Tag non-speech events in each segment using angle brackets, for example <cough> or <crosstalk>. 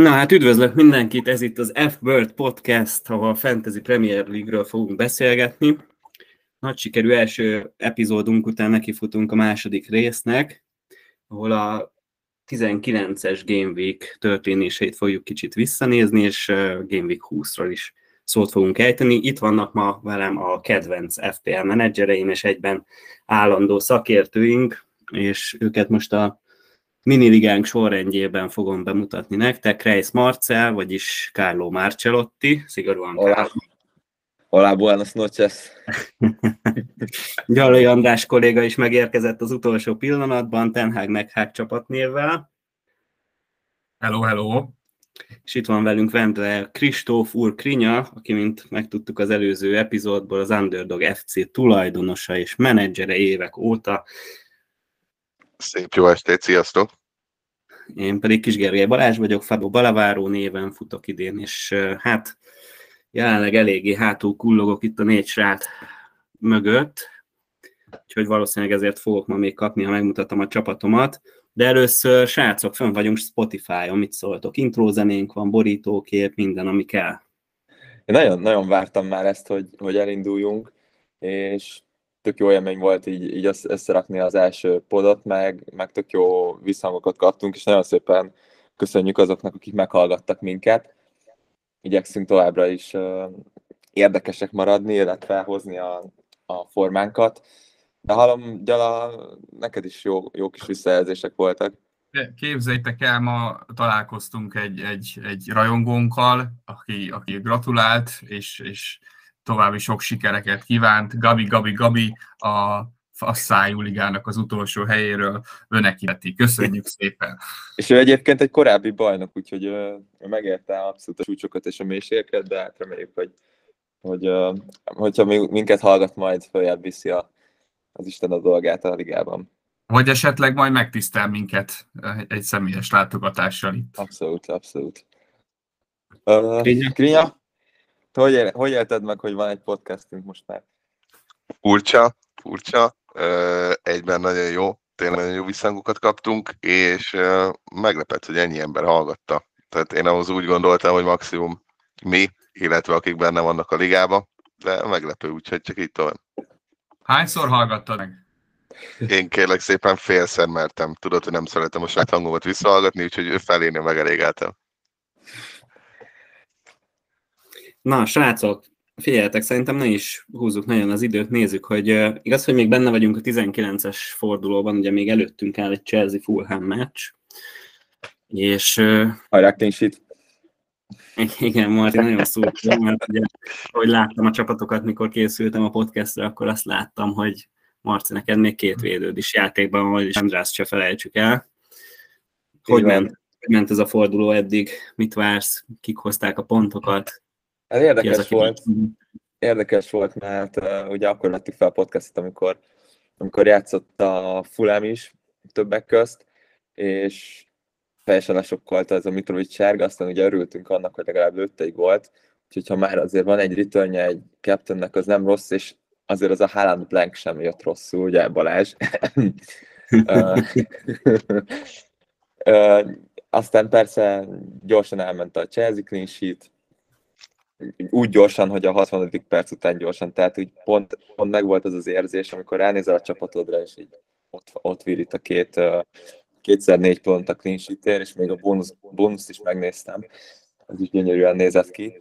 Na hát üdvözlök mindenkit, ez itt az F-Bird Podcast, ahol a Fantasy Premier League-ről fogunk beszélgetni. Nagy sikerű első epizódunk után nekifutunk a második résznek, ahol a 19-es Game Week történéseit fogjuk kicsit visszanézni, és Game Week 20-ról is szót fogunk ejteni. Itt vannak ma velem a kedvenc FPL menedzsereim, és egyben állandó szakértőink, és őket most a miniligánk sorrendjében fogom bemutatni nektek. Reis Marcel, vagyis Carlo Marcellotti, szigorúan Hola. Hola, buenas noches. <laughs> Gyalai András kolléga is megérkezett az utolsó pillanatban, Tenhág Meghák csapatnévvel. Hello, hello. És itt van velünk Vendel Kristóf úr Krinya, aki, mint megtudtuk az előző epizódból, az Underdog FC tulajdonosa és menedzsere évek óta, Szép jó estét, sziasztok! Én pedig Kis Gergely Balázs vagyok, Fabio Balaváró néven futok idén, és hát jelenleg eléggé hátul kullogok itt a négy srát mögött, úgyhogy valószínűleg ezért fogok ma még kapni, ha megmutatom a csapatomat. De először, srácok, fönn vagyunk Spotify-on, mit szóltok? Intrózenénk van, borítókép, minden, ami kell. Én nagyon, nagyon vártam már ezt, hogy, hogy elinduljunk, és tök jó élmény volt így, így összerakni az első podot, meg, meg tök jó visszhangokat kaptunk, és nagyon szépen köszönjük azoknak, akik meghallgattak minket. Igyekszünk továbbra is érdekesek maradni, illetve hozni a, a formánkat. De hallom, Gyala, neked is jó, jó kis visszajelzések voltak. Képzeljétek el, ma találkoztunk egy, egy, egy rajongónkkal, aki, aki gratulált, és, és további sok sikereket kívánt. Gabi, Gabi, Gabi a Fasszájú Ligának az utolsó helyéről önekileti. Köszönjük szépen! És ő egyébként egy korábbi bajnok, úgyhogy uh, megérte abszolút a csúcsokat és a mélységeket, de hát reméljük, hogy, hogy uh, hogyha minket hallgat, majd följebb viszi a, az Isten a dolgát a ligában. Vagy esetleg majd megtisztel minket egy személyes látogatással itt. Abszolút, abszolút. Uh, Krinya? Hogy, él, hogy élted meg, hogy van egy podcastünk most már? Furcsa, furcsa, egyben nagyon jó, tényleg nagyon jó visszhangokat kaptunk, és meglepett, hogy ennyi ember hallgatta. Tehát én ahhoz úgy gondoltam, hogy maximum mi, illetve akik benne vannak a ligába, de meglepő, úgyhogy csak itt tovább. Hányszor hallgattad meg? Én kérlek szépen félszer mertem. Tudod, hogy nem szeretem a saját hangomat visszahallgatni, úgyhogy felénél megelégeltem. Na, srácok, figyeljetek, szerintem ne is húzzuk nagyon az időt, nézzük, hogy uh, igaz, hogy még benne vagyunk a 19-es fordulóban, ugye még előttünk áll egy Chelsea-Fulham meccs, és... Uh, Hajrá, kénysít. Igen, Marti, nagyon szúrt, mert ugye, hogy láttam a csapatokat, mikor készültem a podcastra, akkor azt láttam, hogy Marci, neked még két védőd is játékban van, és András se felejtsük el. Hogy ment, ment ez a forduló eddig? Mit vársz? Kik hozták a pontokat? Ez érdekes az, volt. Érdekes volt, mert uh, ugye akkor vettük fel a podcastot, amikor, amikor játszott a Fulham is többek közt, és teljesen lesokkolta ez a Mitrovic sárga, aztán ugye örültünk annak, hogy legalább lőtte egy volt, úgyhogy ha már azért van egy returnje egy captainnek, az nem rossz, és azért az a Haaland Blank sem jött rosszul, ugye Balázs. <laughs> aztán persze gyorsan elment a Chelsea clean sheet, úgy gyorsan, hogy a 60. perc után gyorsan, tehát úgy pont, pont meg volt az az érzés, amikor ránézel a csapatodra, és így ott, ott itt a két, kétszer négy pont a clean sheet és még a bónusz, bónuszt is megnéztem, ez is gyönyörűen nézett ki.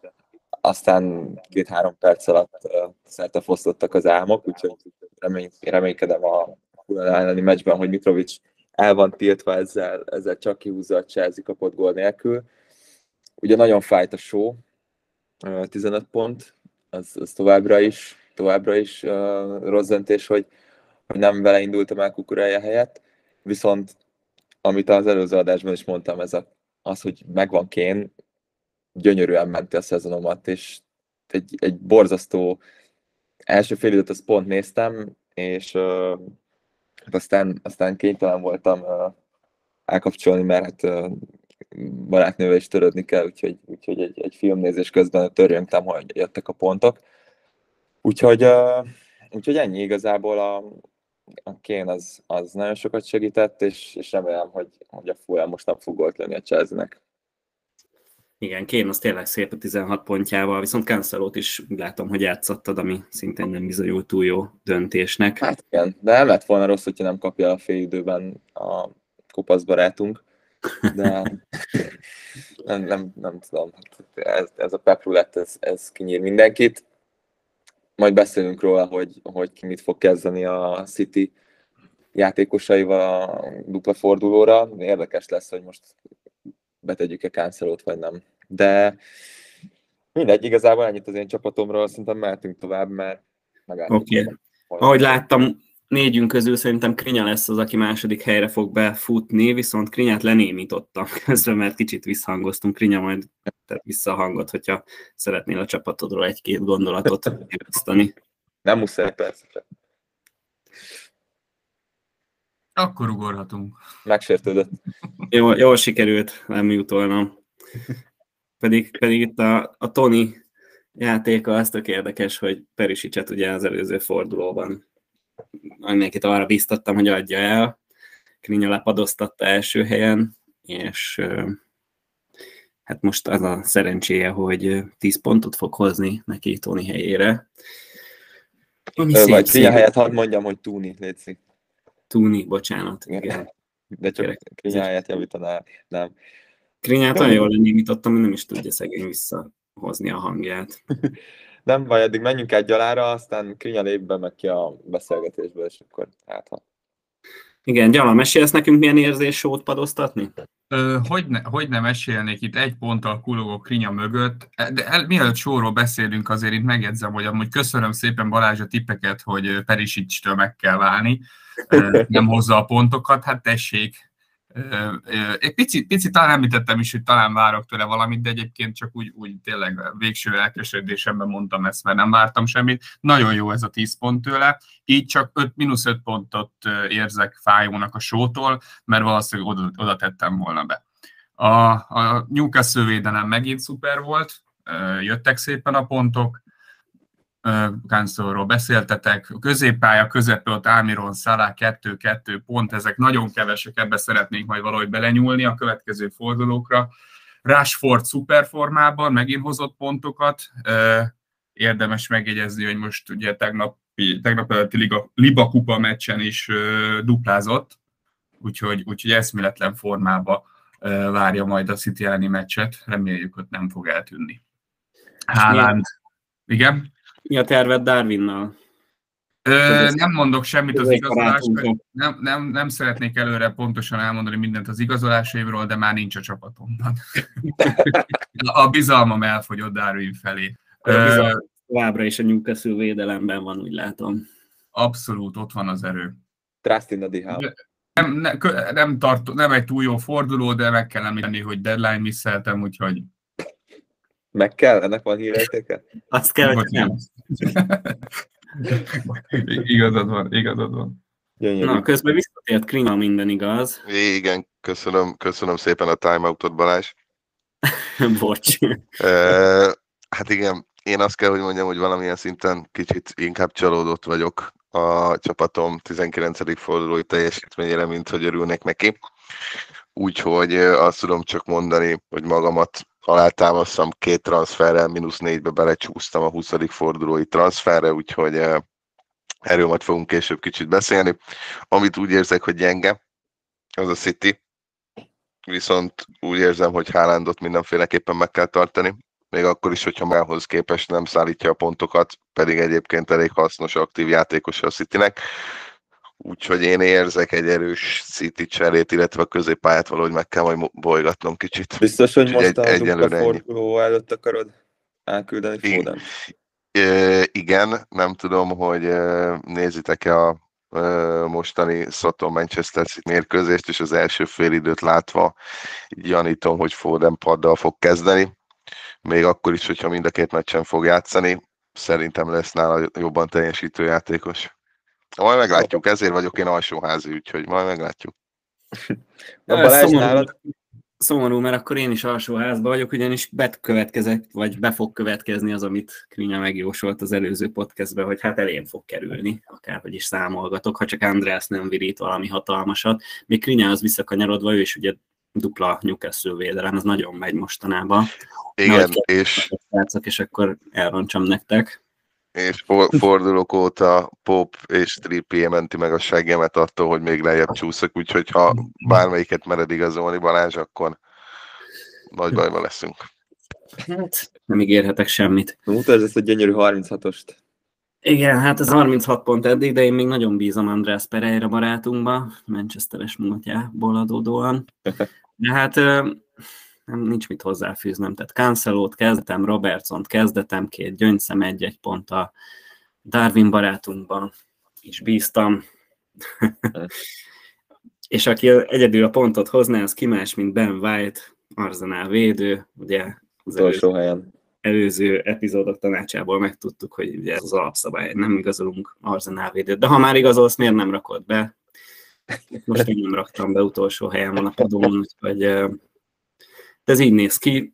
Aztán két-három perc alatt uh, szerte fosztottak az álmok, úgyhogy remény, reménykedem a Fulham elleni meccsben, hogy Mitrovic el van tiltva ezzel, ezzel csak kihúzza a Chelsea kapott gól nélkül. Ugye nagyon fájt a show, 15 pont, az, az továbbra is, továbbra is uh, rossz döntés, hogy, hogy nem vele indultam el kukurája helyett, viszont amit az előző adásban is mondtam, ez a, az, hogy megvan Kén, gyönyörűen menti a szezonomat, és egy, egy borzasztó első fél időt azt pont néztem, és uh, aztán, aztán kénytelen voltam uh, elkapcsolni, mert hát uh, barátnővel is törődni kell, úgyhogy, úgyhogy egy, egy filmnézés közben törjöngtem, hogy jöttek a pontok. Úgyhogy, uh, úgyhogy ennyi igazából a, a Kén az, az nagyon sokat segített, és, és remélem, hogy, hogy a Fulham most nem fog gólt lenni a chelsea -nek. Igen, Kén az tényleg szép a 16 pontjával, viszont Cancelót is látom, hogy játszottad, ami szintén nem bizonyult túl jó döntésnek. Hát igen, de nem lett volna rossz, hogyha nem kapja a fél időben a kopasz barátunk, de nem, nem, nem tudom, ez, ez a peprulett, ez, ez kinyír mindenkit. Majd beszélünk róla, hogy, hogy ki mit fog kezdeni a City játékosaival a dupla fordulóra. Érdekes lesz, hogy most betegyük-e cancelót, vagy nem. De mindegy, igazából ennyit az én csapatomról, szerintem mehetünk tovább, mert megállítjuk. Oké. Okay. Ahogy láttam, négyünk közül szerintem Krinya lesz az, aki második helyre fog befutni, viszont Krinyát lenémítottam <laughs> közben, mert kicsit visszhangoztunk. Krinya majd vissza a hangot, hogyha szeretnél a csapatodról egy-két gondolatot megosztani. Nem muszáj, persze. Akkor ugorhatunk. Megsértődött. Jó, jól sikerült, nem jutolnom. Pedig, pedig itt a, a Tony játéka az tök érdekes, hogy Perisicset ugye az előző fordulóban mindenkit arra bíztattam, hogy adja el. Krinya lepadoztatta első helyen, és hát most az a szerencséje, hogy 10 pontot fog hozni neki Tony helyére. Ami Ö, szép, vagy Krinya helyett hadd mondjam, hogy Tuni, létszik. Tuni, bocsánat, igen. De csak Krinya helyett javítaná, nem. Krinyát olyan jól lenyomítottam, hogy nem is tudja szegény visszahozni a hangját. <laughs> Nem baj, eddig menjünk egy gyalára, aztán Krinya lép be meg ki a beszélgetésből, és akkor hát ha. Igen, Gyala, mesélsz nekünk, milyen érzés sót padoztatni? hogy, ne, hogy nem mesélnék itt egy ponttal kulogó Krinya mögött, de el, mielőtt sóról beszélünk, azért itt megjegyzem, hogy amúgy köszönöm szépen Balázs a tippeket, hogy Perisicstől meg kell válni, nem hozza a pontokat, hát tessék, egy picit, picit talán említettem is, hogy talán várok tőle valamit, de egyébként csak úgy, úgy tényleg végső elkeseredésemben mondtam ezt, mert nem vártam semmit. Nagyon jó ez a 10 pont tőle, így csak 5, mínusz 5 pontot érzek fájónak a sótól, mert valószínűleg oda, oda tettem volna be. A, a Newcastle védelem megint szuper volt, jöttek szépen a pontok, Kánszorról beszéltetek, a középpálya közepő ott Ámiron, Szalá 2-2 pont, ezek nagyon kevesek, ebbe szeretnénk majd valahogy belenyúlni a következő fordulókra. Rashford szuperformában megint hozott pontokat, érdemes megjegyezni, hogy most ugye tegnap, tegnap előtti Liga, Liba kupa meccsen is duplázott, úgyhogy, úgyhogy eszméletlen formába várja majd a City elleni meccset, reméljük, hogy nem fog eltűnni. Haaland, igen? Mi a terved Darwinnal? Ö, nem mondok semmit az igazolásról, nem, nem, nem szeretnék előre pontosan elmondani mindent az igazolásaimról, de már nincs a csapatomban. <laughs> a bizalmam elfogyott Darwin felé. továbbra is a Newcastle védelemben van, úgy látom. Abszolút, ott van az erő. Trust in the nem, nem, nem, tart, nem egy túl jó forduló, de meg kell említeni, hogy deadline misszeltem, úgyhogy meg kell? Ennek van hírértéke? Azt kell, hogy nem. igazad van, igazad van. Gyönyörű. Na, közben visszatért Krina, minden igaz. Igen, köszönöm, köszönöm szépen a timeoutot, Balázs. <laughs> Bocs. hát igen, én azt kell, hogy mondjam, hogy valamilyen szinten kicsit inkább csalódott vagyok a csapatom 19. fordulói teljesítményére, mint hogy örülnék neki. Úgyhogy azt tudom csak mondani, hogy magamat alátámasztam két transferrel, mínusz négybe belecsúsztam a 20. fordulói transferre, úgyhogy erről majd fogunk később kicsit beszélni. Amit úgy érzek, hogy gyenge, az a City, viszont úgy érzem, hogy Haalandot mindenféleképpen meg kell tartani, még akkor is, hogyha mához képest nem szállítja a pontokat, pedig egyébként elég hasznos, aktív játékos a Citynek. Úgyhogy én érzek egy erős City cserét, illetve a középpályát valahogy meg kell majd bolygatnom kicsit. Biztos, hogy most egy, a forduló előtt akarod elküldeni Foden? Igen, nem tudom, hogy nézitek-e a mostani Soto Manchester City mérkőzést, és az első fél időt látva gyanítom, hogy Foden paddal fog kezdeni. Még akkor is, hogyha mind a két meccsen fog játszani, szerintem lesz nála jobban teljesítő játékos. Majd meglátjuk, ezért vagyok én alsóházi, úgyhogy majd meglátjuk. <laughs> A Balázs nálad? Szomorú, mert akkor én is alsóházban vagyok, ugyanis betkövetkezett, vagy be fog következni az, amit Krinya megjósolt az előző podcastben, hogy hát elén fog kerülni, akárhogy is számolgatok, ha csak András nem virít valami hatalmasat. Még Krinya az visszakanyarodva, ő is ugye dupla Newcastle védelem, ez nagyon megy mostanában. Igen, Nagy és, Srácok, és akkor elroncsam nektek. És for- fordulok óta Pop és Trippier menti meg a seggemet attól, hogy még lejjebb csúszok, úgyhogy ha bármelyiket mered igazolni Balázs, akkor nagy bajban leszünk. Hát, nem ígérhetek semmit. Mutasd ezt a gyönyörű 36-ost. Igen, hát ez 36 pont eddig, de én még nagyon bízom András Pereira barátunkba, Manchesteres múltjából adódóan. De hát nem, nincs mit hozzáfűznem, tehát Cancelót kezdetem, Robertsont kezdetem, két gyöngyszem egy-egy pont a Darwin barátunkban is bíztam. <laughs> És aki egyedül a pontot hozná, az ki más, mint Ben White, Arsenal védő, ugye az előző helyen. előző epizódok tanácsából megtudtuk, hogy ugye ez az alapszabály, nem igazolunk Arsenal védőt. De ha már igazolsz, miért nem rakod be? Most én nem raktam be, utolsó helyen van a padon, úgyhogy ez így néz ki.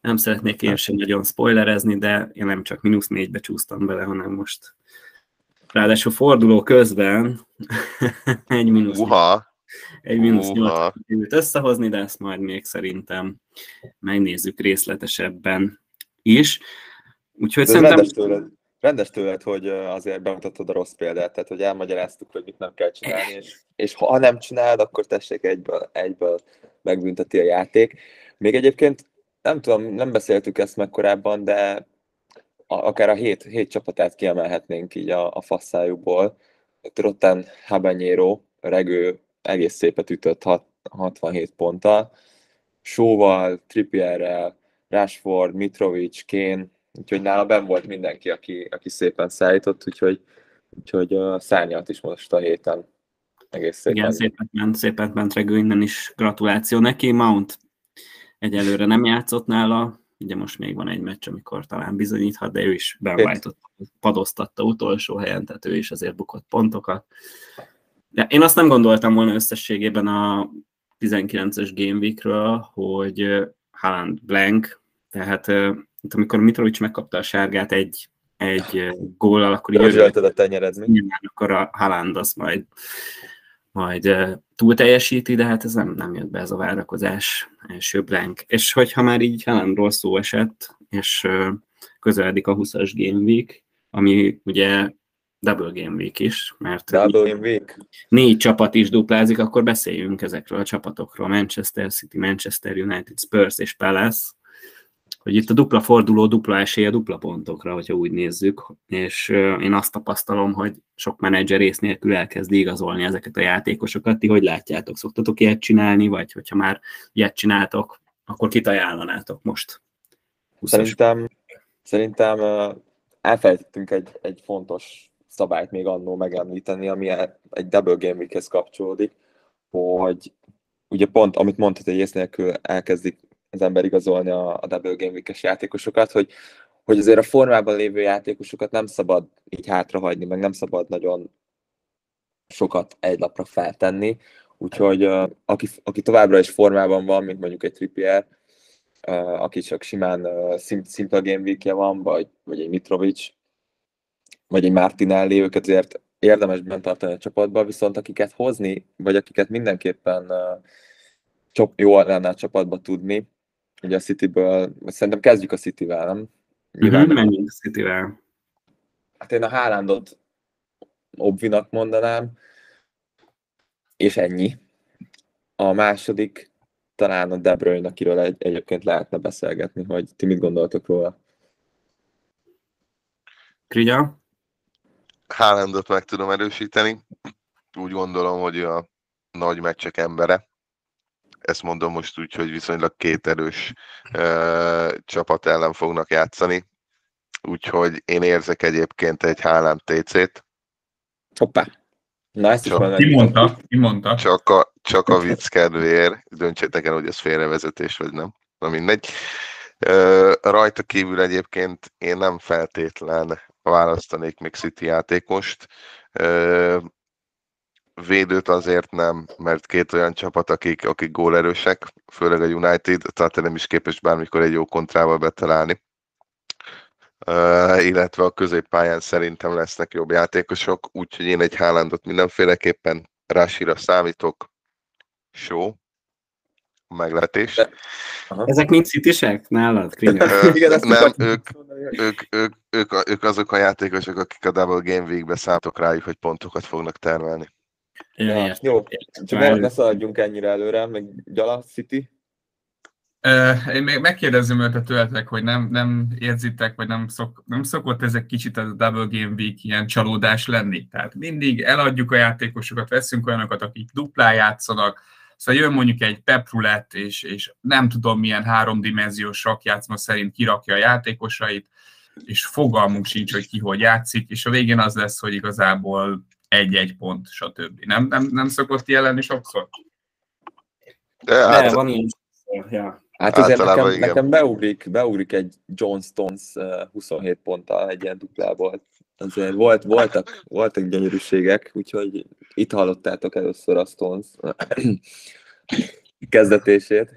Nem szeretnék én sem nagyon spoilerezni, de én nem csak mínusz négybe csúsztam bele, hanem most. Ráadásul forduló közben <laughs> egy mínusz Uha, egy mínusz nyolc összehozni, de ezt majd még szerintem megnézzük részletesebben is. Úgyhogy Ez szerintem rendes tőled, rendes tőled, hogy azért bemutattad a rossz példát, tehát hogy elmagyaráztuk, hogy mit nem kell csinálni, és, és ha nem csinálod, akkor tessék egyből, egyből megbünteti a játék. Még egyébként nem tudom, nem beszéltük ezt meg korábban, de a, akár a hét, hét csapatát kiemelhetnénk így a, a fasszájukból. Trotten Habanero, Regő egész szépet ütött hat, 67 ponttal, Sóval, Trippierrel, Rashford, Mitrovic, Kane, úgyhogy nála ben volt mindenki, aki, aki szépen szállított, úgyhogy, úgyhogy szárnyalt is most a héten. Egész szépen. igen, szépen ment, szépen ment regő, innen is gratuláció neki. Mount egyelőre nem játszott nála, ugye most még van egy meccs, amikor talán bizonyíthat, de ő is. White-ot padoztatta utolsó helyen, tehát ő is azért bukott pontokat. De én azt nem gondoltam volna összességében a 19-es Game Weekről, hogy Haaland blank, tehát itt amikor Mitrovic megkapta a sárgát egy, egy góllal, akkor így a tenyered, mi? nyilván akkor a Haaland az majd, majd túl teljesíti, de hát ez nem, nem jött be ez a várakozás első blank. És hogyha már így Haalandról szó esett, és közeledik a 20-as Game Week, ami ugye double Game Week is, mert Double in week. négy csapat is duplázik, akkor beszéljünk ezekről a csapatokról. Manchester City, Manchester United, Spurs és Palace, hogy itt a dupla forduló, dupla esélye, dupla pontokra, hogyha úgy nézzük, és én azt tapasztalom, hogy sok menedzser ész nélkül elkezdi igazolni ezeket a játékosokat. Ti hogy látjátok? Szoktatok ilyet csinálni, vagy hogyha már ilyet csináltok, akkor kit ajánlanátok most? 20-as. Szerintem, szerintem elfelejtettünk egy, egy fontos szabályt még annó megemlíteni, ami el- egy double game weekhez kapcsolódik, hogy ugye pont, amit mondtad, hogy ész nélkül elkezdik az ember igazolni a, a double game weekes játékosokat, hogy, hogy azért a formában lévő játékosokat nem szabad így hátrahagyni, meg nem szabad nagyon sokat egy lapra feltenni, úgyhogy aki, aki továbbra is formában van, mint mondjuk egy Trippier, aki csak simán szim, szimpla game weekje van, vagy, vagy egy Mitrovic, vagy egy Martinelli, őket azért érdemes bent tartani a csapatba, viszont akiket hozni, vagy akiket mindenképpen uh, csop, jó lenne a csapatba tudni, ugye a Cityből, szerintem kezdjük a Cityvel, nem? Nyilván nem Menjünk a Cityvel. Hát én a Haalandot obvinak mondanám, és ennyi. A második talán a De Bruyne, akiről egy, egyébként lehetne beszélgetni, hogy ti mit gondoltok róla. Krigya? Haalandot meg tudom erősíteni. Úgy gondolom, hogy a nagy meccsek embere. Ezt mondom most úgy, hogy viszonylag két erős ö, csapat ellen fognak játszani. Úgyhogy én érzek egyébként egy Haaland TC-t. Hoppá! Na ezt is Csak- Ki megmutatom. mondta? Ki mondta? Csak a, csak a vicc kedvéért. Döntsétek el, hogy ez félrevezetés, vagy nem. Na mindegy. Ö, rajta kívül egyébként én nem feltétlen választanék még City játékost. Ö, védőt azért nem, mert két olyan csapat, akik, akik gólerősek, főleg a United, tehát nem is képes bármikor egy jó kontrával betalálni. Uh, illetve a középpályán szerintem lesznek jobb játékosok, úgyhogy én egy Haalandot mindenféleképpen Rashira számítok. De- Aha. Ezek mind citisek nálad, <laughs> Igen, nem, ők, ők, ők, ők, ők azok a játékosok, akik a Double Game Week-be számítok rájuk, hogy pontokat fognak termelni. Ja, jó, Értem. csak ne, ne szaladjunk ennyire előre, meg Gyala City. Ö, Én még megkérdezem őt tőletek, hogy nem, nem érzitek, vagy nem, szok, nem szokott ezek kicsit a Double Game Week ilyen csalódás lenni? Tehát mindig eladjuk a játékosokat, veszünk olyanokat, akik duplán játszanak, szóval jön mondjuk egy Pep Roulette, és, és nem tudom milyen háromdimenziós sakjátszma szerint kirakja a játékosait, és fogalmunk sincs, hogy ki hogy játszik, és a végén az lesz, hogy igazából egy-egy pont, stb. Nem, nem, nem szokott ilyen lenni sokszor? De, De hát, van ilyen ja. Hát azért nekem, igen. nekem beugrik, beugrik egy John Stones uh, 27 ponttal egy ilyen duplából. Azért volt, voltak, voltak gyönyörűségek, úgyhogy itt hallottátok először a Stones <clears throat> kezdetését.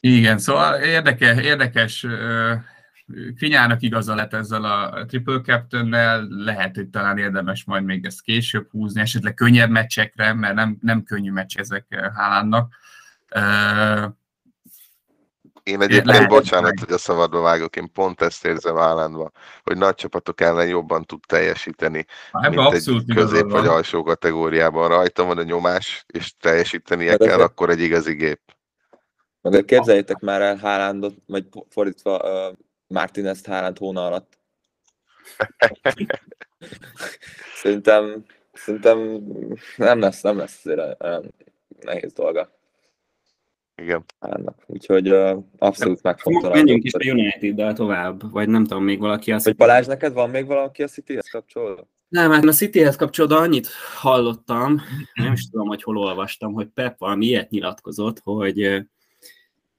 Igen, szóval érdekes, érdekes Krinyának igaza lett ezzel a triple captain lehet, hogy talán érdemes majd még ezt később húzni, esetleg könnyebb meccsekre, mert nem, nem könnyű meccs ezek Hálánnak. Én egyébként, lehet, bocsánat, meg. hogy a szabadba vágok, én pont ezt érzem állandva, hogy nagy csapatok ellen jobban tud teljesíteni, Ebben mint abszolút egy közép vagy van. alsó kategóriában. Rajta van a nyomás, és teljesítenie kell, akkor egy igazi gép. Meg képzeljétek már el Haalandot, vagy fordítva uh, Martinez Haaland hóna alatt. <laughs> szerintem, szerintem nem lesz, nem lesz azért olyan nehéz dolga Igen. Haalandnak. Úgyhogy uh, abszolút megfontolandó. Menjünk is a United-del tovább, vagy nem tudom, még valaki azt... Vagy Balázs, neked van még valaki a City-hez kapcsolódó? Nem, hát a Cityhez kapcsolódva annyit hallottam, nem is tudom, hogy hol olvastam, hogy Pep valami ilyet nyilatkozott, hogy,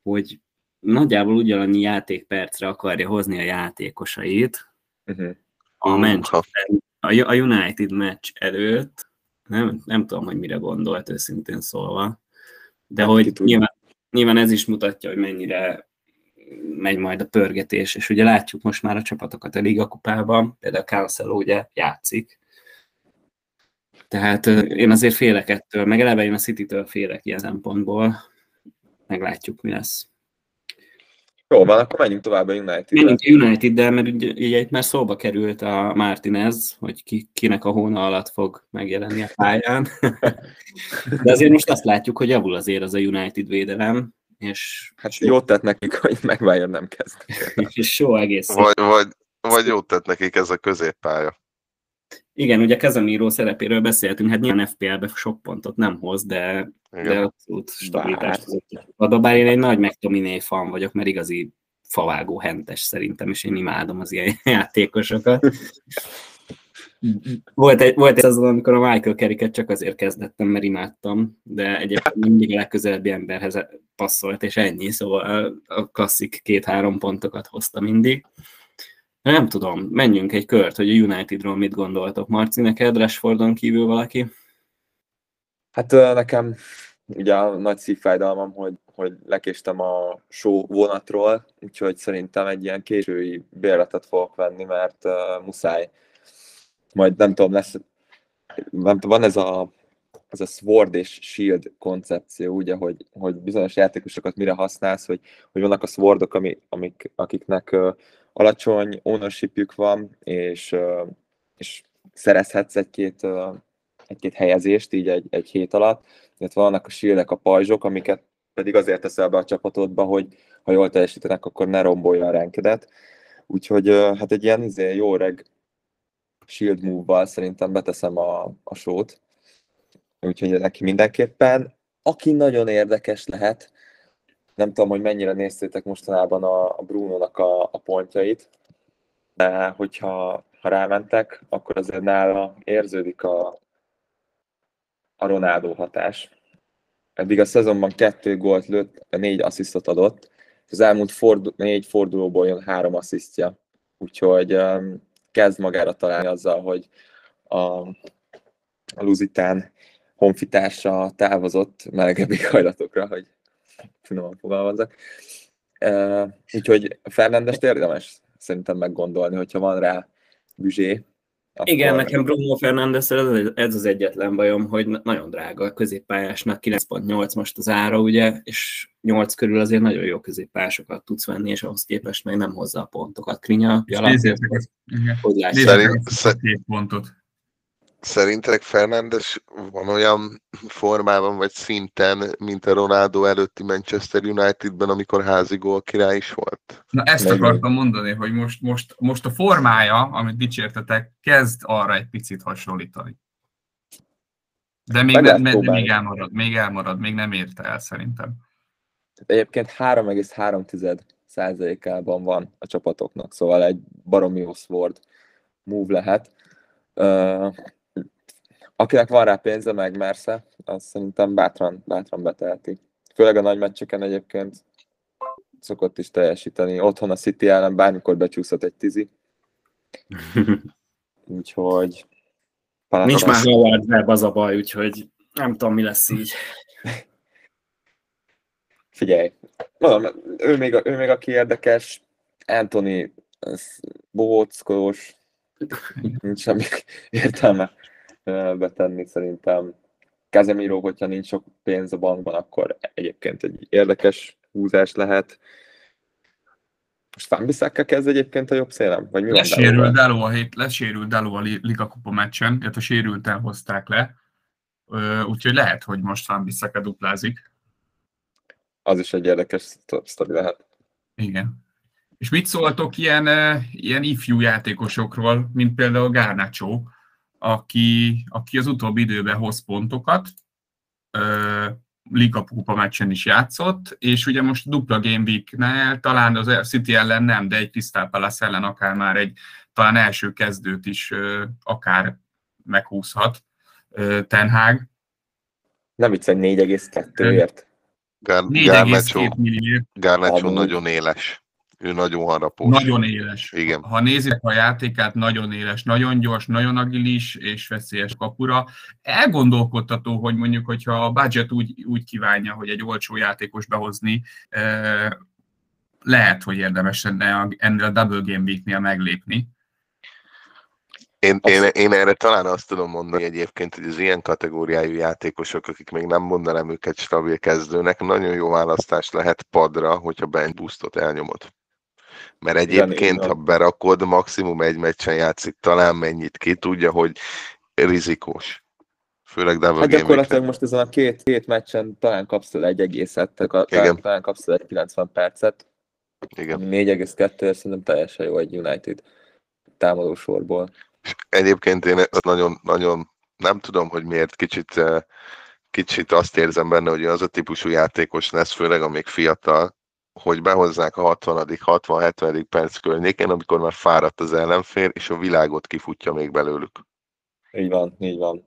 hogy nagyjából ugyanannyi játékpercre akarja hozni a játékosait Uh-huh. a. Manchester, a a United meccs előtt. Nem, nem tudom, hogy mire gondolt őszintén szólva. De Hát, hogy nyilván, nyilván ez is mutatja, hogy mennyire megy majd a pörgetés, és ugye látjuk most már a csapatokat a Liga kupában, például Cancelo ugye játszik, tehát én azért félek ettől, meg eleve én a City-től félek ilyen szempontból, meglátjuk, mi lesz. Jó van, akkor menjünk tovább a United-re. Menjünk a United-del, mert ugye, ugye itt már szóba került a Martinez, hogy ki, kinek a hóna alatt fog megjelenni a pályán. <laughs> De azért most azt látjuk, hogy javul azért az a United védelem, és, Hát jót tett nekik, hogy megváljon nem kezd. és so egész. Vagy, vagy, vagy jót tett nekik ez a középpálya. Igen, ugye Casemiro szerepéről beszéltünk, hát nyilván FPL-be sok pontot nem hoz, de, de abszolút stabilitást hozott. Bár én egy nagy McTominay fan vagyok, mert igazi favágó hentes szerintem, és én imádom az ilyen <laughs> játékosokat. Volt egy, volt egy azon, amikor a Michael Carricket csak azért kezdettem, mert imádtam, de egyébként mindig a legközelebbi emberhez passzolt, és ennyi, szóval a klasszik két-három pontokat hozta mindig. Nem tudom, menjünk egy kört, hogy a Unitedról mit gondoltok. Marci, neked Rashfordon kívül valaki? Hát nekem ugye a nagy szívfájdalmam, hogy, hogy lekéstem a show vonatról, úgyhogy szerintem egy ilyen késői bérletet fogok venni, mert uh, muszáj. Majd nem tudom, lesz, nem tudom, van ez a, ez a Sword és Shield koncepció, ugye, hogy, hogy bizonyos játékosokat mire használsz, hogy, hogy vannak a Swordok, ami, amik, akiknek uh, alacsony ownershipjük van, és, és szerezhetsz egy-két egy-két helyezést így egy, egy hét alatt, illetve vannak a shieldek, a pajzsok, amiket pedig azért teszel be a csapatodba, hogy ha jól teljesítenek, akkor ne rombolja a renkedet. Úgyhogy hát egy ilyen izé, jó reg shield move-val szerintem beteszem a, a sót. Úgyhogy neki mindenképpen. Aki nagyon érdekes lehet, nem tudom, hogy mennyire néztétek mostanában a, a Bruno-nak a, a pontjait, de hogyha ha rámentek, akkor azért nála érződik a, a Ronaldo hatás. Eddig a szezonban kettő gólt lőtt, négy asszisztot adott, az elmúlt fordu- négy fordulóból jön három asszisztja. Úgyhogy um, kezd magára találni azzal, hogy a, a Luzitán honfitársa távozott melegebb éghajlatokra, hogy finoman fogalmazzak. Uh, úgyhogy Fernandest érdemes szerintem meggondolni, hogyha van rá büzsé, Akkor... Igen, nekem Bruno Fernández ez, ez az egyetlen bajom, hogy nagyon drága a középpályásnak, 9.8 most az ára, ugye, és 8 körül azért nagyon jó középpályásokat tudsz venni, és ahhoz képest meg nem hozza a pontokat. Krinya, Nézzétek, hogy látjátok. Szerint, pontot. Szerintek Fernándes van olyan formában vagy szinten, mint a Ronaldo előtti Manchester Unitedben, amikor házi gól király is volt? Na ezt Meg akartam mondani, hogy most, most, most a formája, amit dicsértetek, kezd arra egy picit hasonlítani. De még, ne, még elmarad, még elmarad, még nem érte el szerintem. Egyébként 3,3 százalékában van a csapatoknak, szóval egy baromi Oswald move lehet. Uh, akinek van rá pénze, meg mersze, az szerintem bátran, bátran beteheti. Főleg a nagy meccseken egyébként szokott is teljesíteni. Otthon a City ellen bármikor becsúszott egy tizi. <laughs> Úgyhogy... Nincs már Howard web az a baj, úgyhogy nem tudom, mi lesz így. <laughs> Figyelj, mondom, ő még, ő még aki érdekes, Anthony bohóckos, nincs semmi értelme betenni szerintem. Kezemíró, hogyha nincs sok pénz a bankban, akkor egyébként egy érdekes húzás lehet. Most Fambisszákkal kezd egyébként a jobb szélem? Vagy mi lesérült Daló a hét, lesérült Daló a Liga Kupa meccsen, illetve sérülten hozták le, úgyhogy lehet, hogy most Fambisszákkal duplázik. Az is egy érdekes sztori lehet. Igen. És mit szóltok ilyen, ilyen ifjú játékosokról, mint például Garnacho, aki, aki az utóbbi időben hoz pontokat, Liga Kupa meccsen is játszott, és ugye most dupla Game Week-nél, talán az City ellen nem, de egy Crystal Palace ellen akár már egy talán első kezdőt is akár meghúzhat Ten Hag. Nem viccelj, 4,2-ért? Garnacho nagyon éles. Ő nagyon harapós. Nagyon éles. Igen. Ha nézik a játékát, nagyon éles, nagyon gyors, nagyon agilis és veszélyes kapura. Elgondolkodtató, hogy mondjuk, hogyha a budget úgy, úgy kívánja, hogy egy olcsó játékos behozni, lehet, hogy érdemes lenne ennél a Double Game Week-nél meglépni. Én, én, én erre talán azt tudom mondani egyébként, hogy az ilyen kategóriájú játékosok, akik még nem mondanám őket stabil kezdőnek, nagyon jó választás lehet padra, hogyha bench boostot elnyomod. Mert egyébként, Igen, ha berakod, maximum egy meccsen játszik, talán mennyit ki, tudja, hogy rizikós. Főleg Double Hát gyakorlatilag most ezen a két, két meccsen talán kapsz el egy egészet, talán, talán kapsz el egy 90 percet. Igen. 4,2 szerintem teljesen jó egy United támadósorból. Egyébként én nagyon, nagyon nem tudom, hogy miért kicsit, eh, kicsit azt érzem benne, hogy az a típusú játékos lesz, főleg amíg fiatal, hogy behozzák a 60 60 70 perc környékén, amikor már fáradt az ellenfél, és a világot kifutja még belőlük. Így van, így van.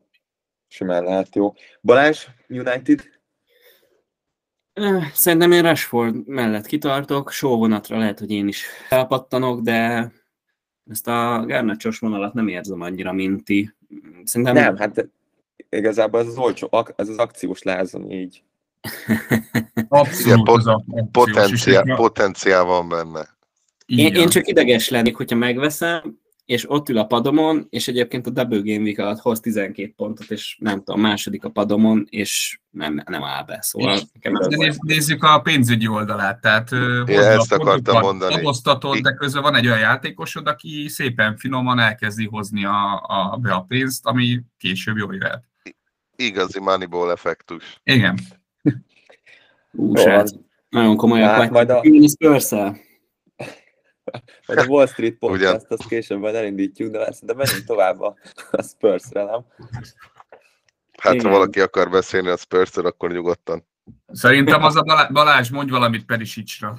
Simán lehet jó. Balázs, United? Szerintem én Rashford mellett kitartok, sóvonatra lehet, hogy én is felpattanok, de ezt a Garnacsos vonalat nem érzem annyira, mint ti. Szerintem... Nem, hát igazából ez az olcsó, ez az akciós lázon így <laughs> Abszolút pot- az potenciál, potenciál van benne. Én, én csak ideges lennék, hogyha megveszem, és ott ül a padomon, és egyébként a Double Game Week alatt hoz 12 pontot, és nem tudom, második a padomon, és nem, nem áll be. Szóval néz, nézzük a pénzügyi oldalát, tehát ja, ezt akartam mondani. Adoztatod, de közben van egy olyan játékosod, aki szépen finoman elkezdi hozni a, a, be a pénzt, ami később jól jöhet. Igazi Moneyball effektus. Igen. Ú, srác, nagyon komolyak hát, majd a... spurs Majd a Wall Street podcast, azt később majd elindítjuk, de de menjünk tovább a, a Spurs-re, nem? Hát, Igen. ha valaki akar beszélni a spurs akkor nyugodtan. Szerintem az a Balázs, mondj valamit Perisicsra.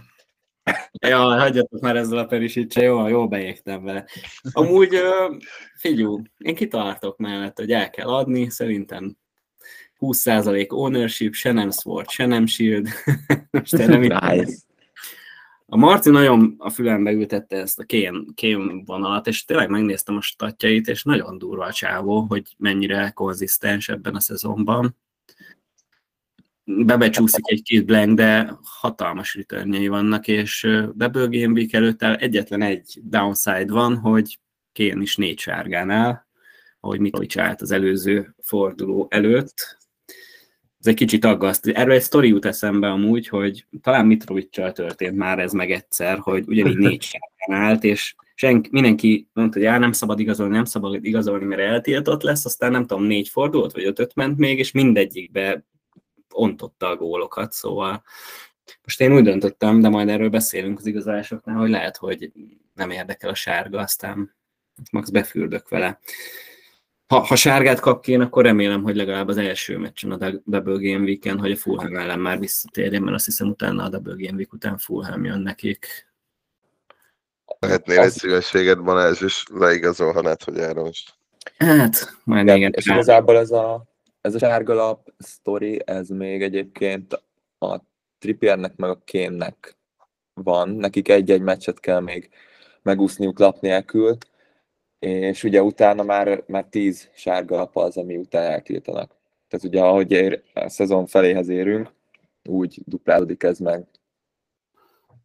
Ja, hagyjatok már ezzel a Perisicsre, jó, jó beégtem vele. Amúgy, figyú, én kitartok mellett, hogy el kell adni, szerintem 20% ownership, se nem sword, se nem shield. <laughs> Most nice. A Marci nagyon a fülembe ültette ezt a kén, kén vonalat, és tényleg megnéztem a statjait, és nagyon durva a csávó, hogy mennyire konzisztens ebben a szezonban. Bebecsúszik egy-két blank, de hatalmas returnjei vannak, és Double Game Week előtt egyetlen egy downside van, hogy Kén is négy sárgánál, ahogy Mitrovic állt az előző forduló előtt. Ez egy kicsit aggaszt. Erről egy sztori jut eszembe amúgy, hogy talán Mitrovicsal történt már ez meg egyszer, hogy ugyanígy <laughs> négy sárgán állt, és senki, mindenki mondta, hogy já, nem szabad igazolni, nem szabad igazolni, mert eltiltott lesz, aztán nem tudom, négy fordulót, vagy ötöt ment még, és mindegyikbe ontotta a gólokat, szóval most én úgy döntöttem, de majd erről beszélünk az igazolásoknál, hogy lehet, hogy nem érdekel a sárga, aztán max befürdök vele. Ha, ha sárgát kap ki, akkor remélem, hogy legalább az első meccsen a Double Game Weekend, hogy a Fulham ellen már visszatérjen, mert azt hiszem utána a Double Game Week után Fulham jön nekik. Lehetnél egy szívességet, Balázs, és leigazolhatnád, hogy erről most. Hát, majd Igen, igen. és igazából ez a, ez a sárgalap sztori, ez még egyébként a Trippiernek meg a Kénnek van. Nekik egy-egy meccset kell még megúszniuk lap nélkül, és ugye utána már, már tíz sárgalap az, ami után eltiltanak. Tehát ugye ahogy ér, a szezon feléhez érünk, úgy duplálódik ez meg.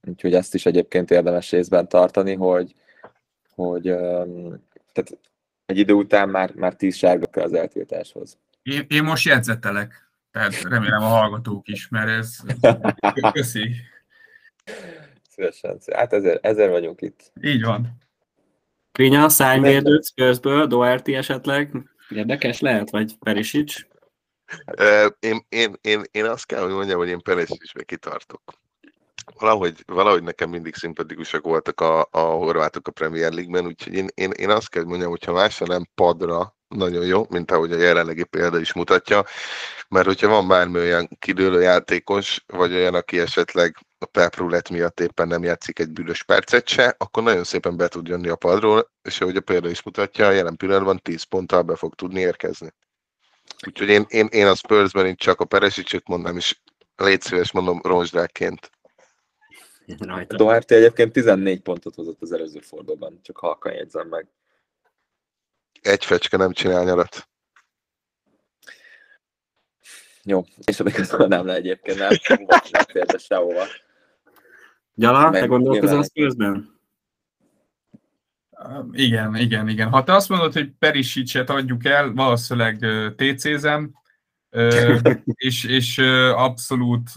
Úgyhogy ezt is egyébként érdemes részben tartani, hogy, hogy tehát egy idő után már, már tíz sárga kell az eltiltáshoz. Én, én most jegyzetelek, tehát remélem a hallgatók is, mert ez <laughs> köszi. Szívesen. Hát ezért, ezért vagyunk itt. Így van. Krinya, szányvédőt Spursből, Doherty esetleg? Érdekes lehet, vagy Perisic? Én, én, én, én azt kell, hogy mondjam, hogy én Perisicbe kitartok. Valahogy, valahogy nekem mindig szimpatikusak voltak a, a horvátok a Premier League-ben, úgyhogy én, én, én azt kell, hogy mondjam, hogyha másra nem padra, nagyon jó, mint ahogy a jelenlegi példa is mutatja, mert hogyha van bármi olyan kidőlő játékos, vagy olyan, aki esetleg a Pep Roulette miatt éppen nem játszik egy bűnös percet se, akkor nagyon szépen be tud jönni a padról, és ahogy a példa is mutatja, jelen pillanatban 10 ponttal be fog tudni érkezni. Úgyhogy én, én, én a Spursben én csak a Peresicset mondom, és légy szíves mondom ronzsdákként. A Doherty egyébként 14 pontot hozott az előző fordulóban, csak halkan jegyzem meg. Egy fecske nem csinál nyarat. Jó, és amikor nem le egyébként, nem, nem férte sehova. Gyala, te Meg gondolkozol a nyilván- Spursben? Igen, igen, igen. Ha te azt mondod, hogy Perisicet adjuk el, valószínűleg TC-zem, <laughs> és, és abszolút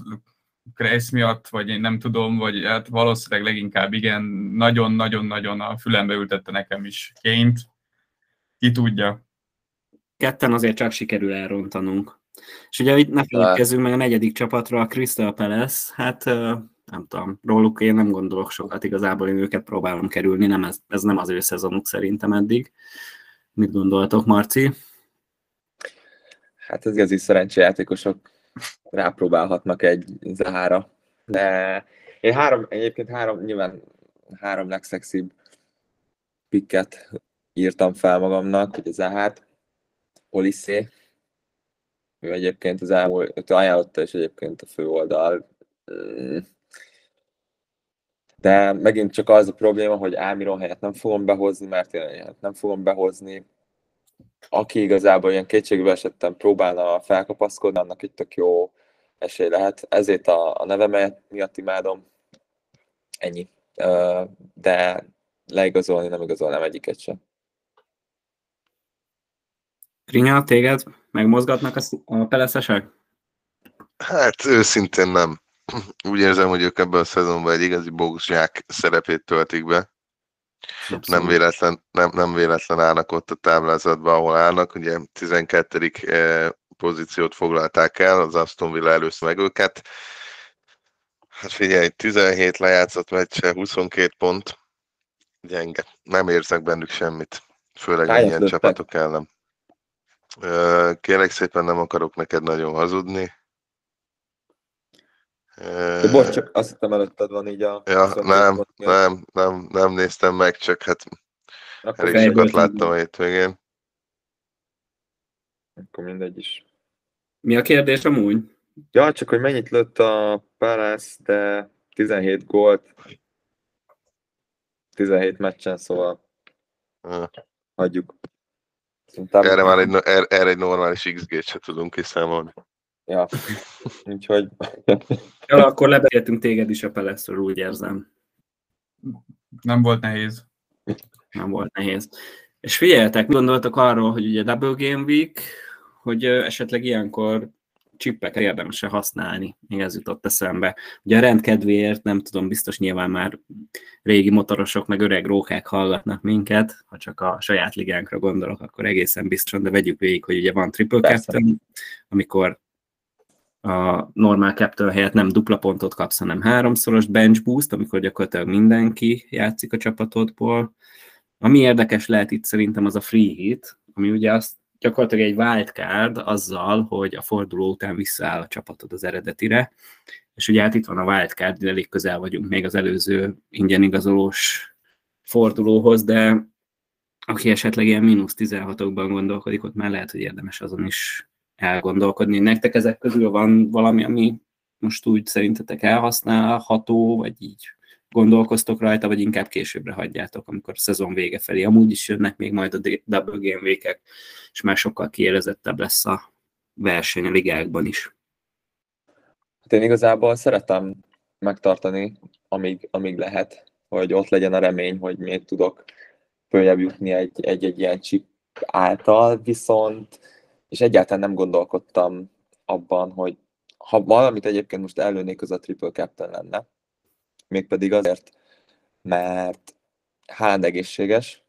Kreisz miatt, vagy én nem tudom, vagy hát valószínűleg leginkább igen, nagyon-nagyon-nagyon a fülembe ültette nekem is ként. Ki tudja. Ketten azért csak sikerül elrontanunk. És ugye itt ne feledkezzünk meg a negyedik csapatra, a Crystal Palace, hát nem tudom, róluk én nem gondolok sokat, igazából én őket próbálom kerülni, nem ez, ez nem az ő szezonuk szerintem eddig. Mit gondoltok, Marci? Hát ez igazi szerencsejátékosok rápróbálhatnak egy zára. De én három, egyébként három, nyilván három legszexibb pikket írtam fel magamnak, hogy az hát Poliszé, ő egyébként az elmúlt, ajánlotta is egyébként a főoldal. Mm. De megint csak az a probléma, hogy Ámiron helyett nem fogom behozni, mert én helyett nem fogom behozni. Aki igazából ilyen kétségbe esettem próbálna felkapaszkodni, annak itt tök jó esély lehet. Ezért a, a nevem miatt imádom. Ennyi. De leigazolni nem igazolnám egyiket sem. Krinya, téged megmozgatnak a, a peleszesek? Hát őszintén nem. <clears throat> Úgy érzem, hogy ők ebben a szezonban egy igazi bógzsák szerepét töltik be. Nem véletlen, nem, nem véletlen állnak ott a táblázatban, ahol állnak. Ugye 12. eh, pozíciót foglalták el, az Aston Villa először meg őket. Hát figyelj, 17 lejátszott meccse, 22 pont. Gyenge. Nem érzek bennük semmit. Főleg ilyen csapatok ellen. Ö, Kérlek szépen nem akarok neked nagyon hazudni. De bocs, csak azt hittem előtted van így a... Ja, 22 nem, nem, nem, nem néztem meg, csak hát Akkor, elég sokat láttam a hétvégén. akkor mindegy is. Mi a kérdés amúgy? Ja, csak hogy mennyit lőtt a Palace, de 17 gólt, 17 meccsen, szóval Ö, hagyjuk. Szerintem, Erre már egy, er- erre egy normális XG-t se tudunk kiszámolni. Ja, úgyhogy Ja, akkor lebeszéltünk téged is a peleszről, úgy érzem. Nem volt nehéz. nem volt nehéz. És figyeljetek, gondoltok arról, hogy ugye Double Game Week, hogy esetleg ilyenkor csippeket érdemes használni, még ez jutott eszembe. Ugye a rendkedvéért nem tudom, biztos nyilván már régi motorosok, meg öreg rókák hallgatnak minket, ha csak a saját ligánkra gondolok, akkor egészen biztosan, de vegyük végig, hogy ugye van triple Persze. captain, amikor a normál captain helyett nem dupla pontot kapsz, hanem háromszoros bench boost, amikor gyakorlatilag mindenki játszik a csapatodból. Ami érdekes lehet itt szerintem az a free hit, ami ugye azt gyakorlatilag egy wildcard azzal, hogy a forduló után visszaáll a csapatod az eredetire, és ugye hát itt van a wildcard, elég közel vagyunk még az előző ingyen igazolós fordulóhoz, de aki esetleg ilyen mínusz 16-okban gondolkodik, ott már lehet, hogy érdemes azon is elgondolkodni. Nektek ezek közül van valami, ami most úgy szerintetek elhasználható, vagy így gondolkoztok rajta, vagy inkább későbbre hagyjátok, amikor a szezon vége felé. Amúgy is jönnek még majd a double game vékek, és már sokkal kiélezettebb lesz a verseny a ligákban is. Hát én igazából szeretem megtartani, amíg, amíg lehet, hogy ott legyen a remény, hogy még tudok följebb jutni egy, egy, egy ilyen chip által, viszont és egyáltalán nem gondolkodtam abban, hogy ha valamit egyébként most előnék, az a triple captain lenne, mégpedig azért, mert Haaland egészséges,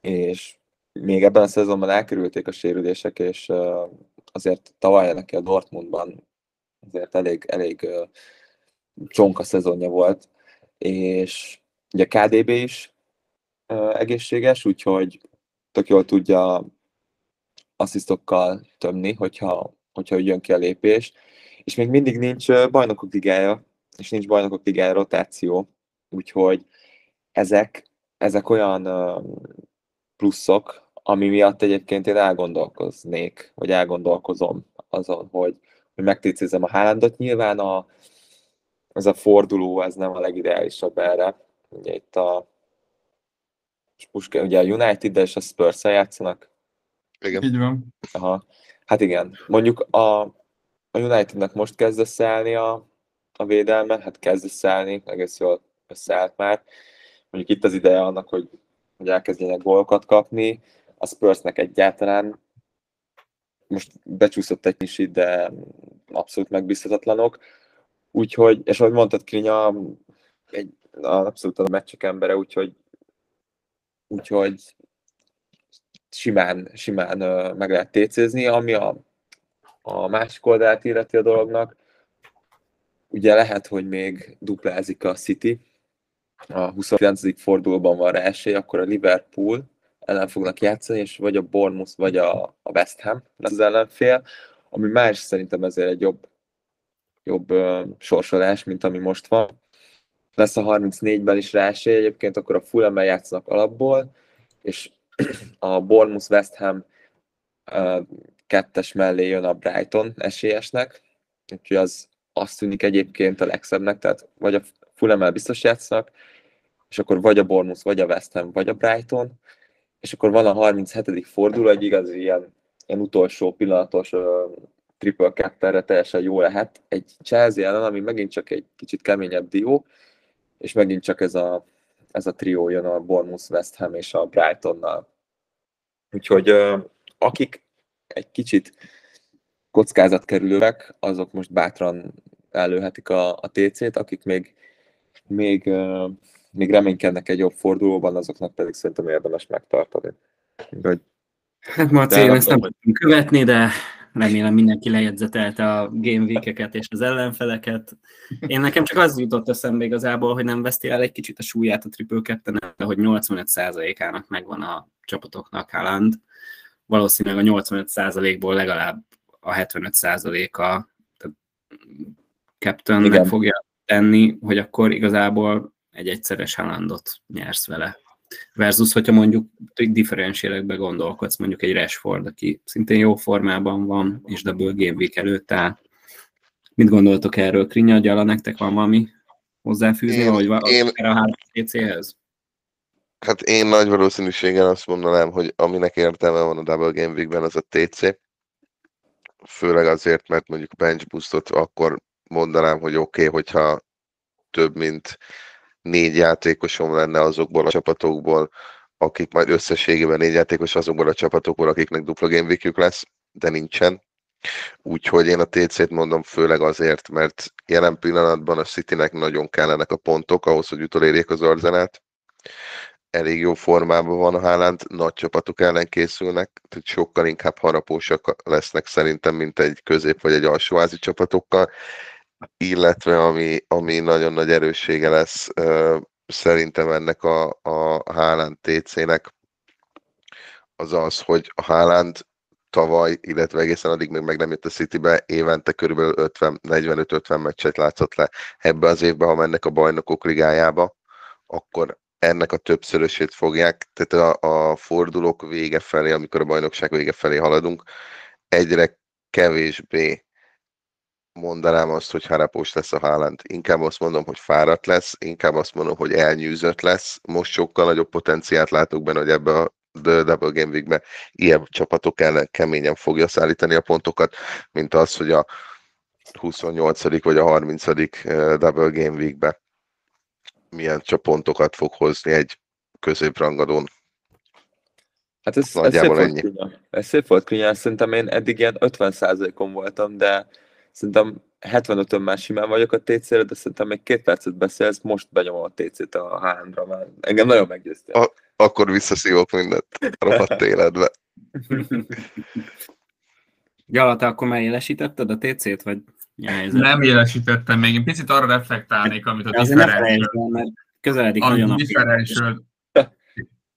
és még ebben a szezonban elkerülték a sérülések, és azért tavaly neki a Dortmundban azért elég, elég csonka szezonja volt, és ugye KDB is egészséges, úgyhogy tök jól tudja asszisztokkal tömni, hogyha, hogyha jön ki a lépés, és még mindig nincs bajnokok ligája, és nincs bajnokok ligája rotáció, úgyhogy ezek, ezek olyan pluszok, ami miatt egyébként én elgondolkoznék, vagy elgondolkozom azon, hogy, hogy megtécézem a Haalandot. Nyilván a, ez a forduló, ez nem a legideálisabb erre. Ugye itt a, ugye a United és a spurs játszanak, igen. Így van. Aha. Hát igen. Mondjuk a, a Unitednek most kezd összeállni a, a védelme, hát kezd összeállni, egész jól összeállt már. Mondjuk itt az ideje annak, hogy, hogy elkezdjenek gólokat kapni. A Spursnek egyáltalán most becsúszott egy kicsit, de abszolút megbízhatatlanok. Úgyhogy, és ahogy mondtad, Krinya, egy, abszolút a meccsek embere, úgyhogy, úgyhogy simán, simán meg lehet técézni, ami a, a másik oldalát illeti a dolognak. Ugye lehet, hogy még duplázik a City, a 29. fordulóban van rá esély, akkor a Liverpool ellen fognak játszani, és vagy a Bournemouth, vagy a, a West Ham lesz az ellenfél, ami más szerintem ezért egy jobb, jobb uh, sorsolás, mint ami most van. Lesz a 34-ben is rá esély, egyébként akkor a fulham játszanak alapból, és a Bournemouth West Ham kettes mellé jön a Brighton esélyesnek, úgyhogy az azt tűnik egyébként a legszebbnek, tehát vagy a fulham biztos játszanak, és akkor vagy a Bournemouth, vagy a West Ham, vagy a Brighton, és akkor van a 37. forduló, egy igaz ilyen, ilyen utolsó pillanatos uh, triple capterre teljesen jó lehet. Egy Chelsea ellen, ami megint csak egy kicsit keményebb dió, és megint csak ez a ez a trió jön a Bournemouth, West Ham és a Brightonnal. Úgyhogy akik egy kicsit kockázatkerülőek, azok most bátran előhetik a, a TC-t, akik még, még, még reménykednek egy jobb fordulóban, azoknak pedig szerintem érdemes megtartani. Úgyhogy, hát Marci, én ezt nem tudom követni, de remélem mindenki lejegyzetelte a game week és az ellenfeleket. Én nekem csak az jutott eszembe igazából, hogy nem veszti el egy kicsit a súlyát a triple captain hogy 85%-ának megvan a csapatoknak Haaland. Valószínűleg a 85%-ból legalább a 75%-a captain meg fogja tenni, hogy akkor igazából egy egyszeres Haalandot nyersz vele versus, hogyha mondjuk differenciálekbe gondolkodsz, mondjuk egy Rashford, aki szintén jó formában van, és double game week előtt áll. Mit gondoltok erről, Krinya, Gyala, nektek van valami hozzáfűzni, én, vagy van én, a három PC-hez? Hát én nagy valószínűséggel azt mondanám, hogy aminek értelme van a Double Game Week-ben, az a TC. Főleg azért, mert mondjuk bench boostot akkor mondanám, hogy oké, okay, hogyha több mint négy játékosom lenne azokból a csapatokból, akik majd összességében négy játékos azokból a csapatokból, akiknek dupla game lesz, de nincsen. Úgyhogy én a TC-t mondom főleg azért, mert jelen pillanatban a Citynek nagyon kellenek a pontok ahhoz, hogy utolérjék az arzenát. Elég jó formában van a Haaland, nagy csapatok ellen készülnek, tehát sokkal inkább harapósak lesznek szerintem, mint egy közép vagy egy alsóházi csapatokkal, illetve ami, ami nagyon nagy erőssége lesz szerintem ennek a, a Haaland TC-nek, az az, hogy a Haaland tavaly, illetve egészen addig még meg nem jött a Citybe, évente kb. 45-50 meccset látszott le. Ebbe az évben, ha mennek a bajnokok ligájába, akkor ennek a többszörösét fogják, tehát a, a fordulók vége felé, amikor a bajnokság vége felé haladunk, egyre kevésbé mondanám azt, hogy harapós lesz a Haaland. Inkább azt mondom, hogy fáradt lesz, inkább azt mondom, hogy elnyűzött lesz. Most sokkal nagyobb potenciált látok benne, hogy ebbe a The Double Game Week-be ilyen csapatok ellen keményen fogja szállítani a pontokat, mint az, hogy a 28. vagy a 30. Double Game Week-be milyen pontokat fog hozni egy középrangadón. Hát ez, ez szép ennyi. Volt, ez szép volt Krinyán, szerintem én eddig ilyen 50%-on voltam, de szerintem 75-ön már simán vagyok a TC-re, de szerintem még két percet beszélsz, most benyomom a TC-t a HM-ra, mert engem nagyon meggyőztél. A, akkor visszaszívok mindent a rohadt életbe. <laughs> Jala, te akkor már élesítetted a TC-t, vagy jelzett? Nem élesítettem még, én picit arra reflektálnék, amit a differential... Közeledik nagyon a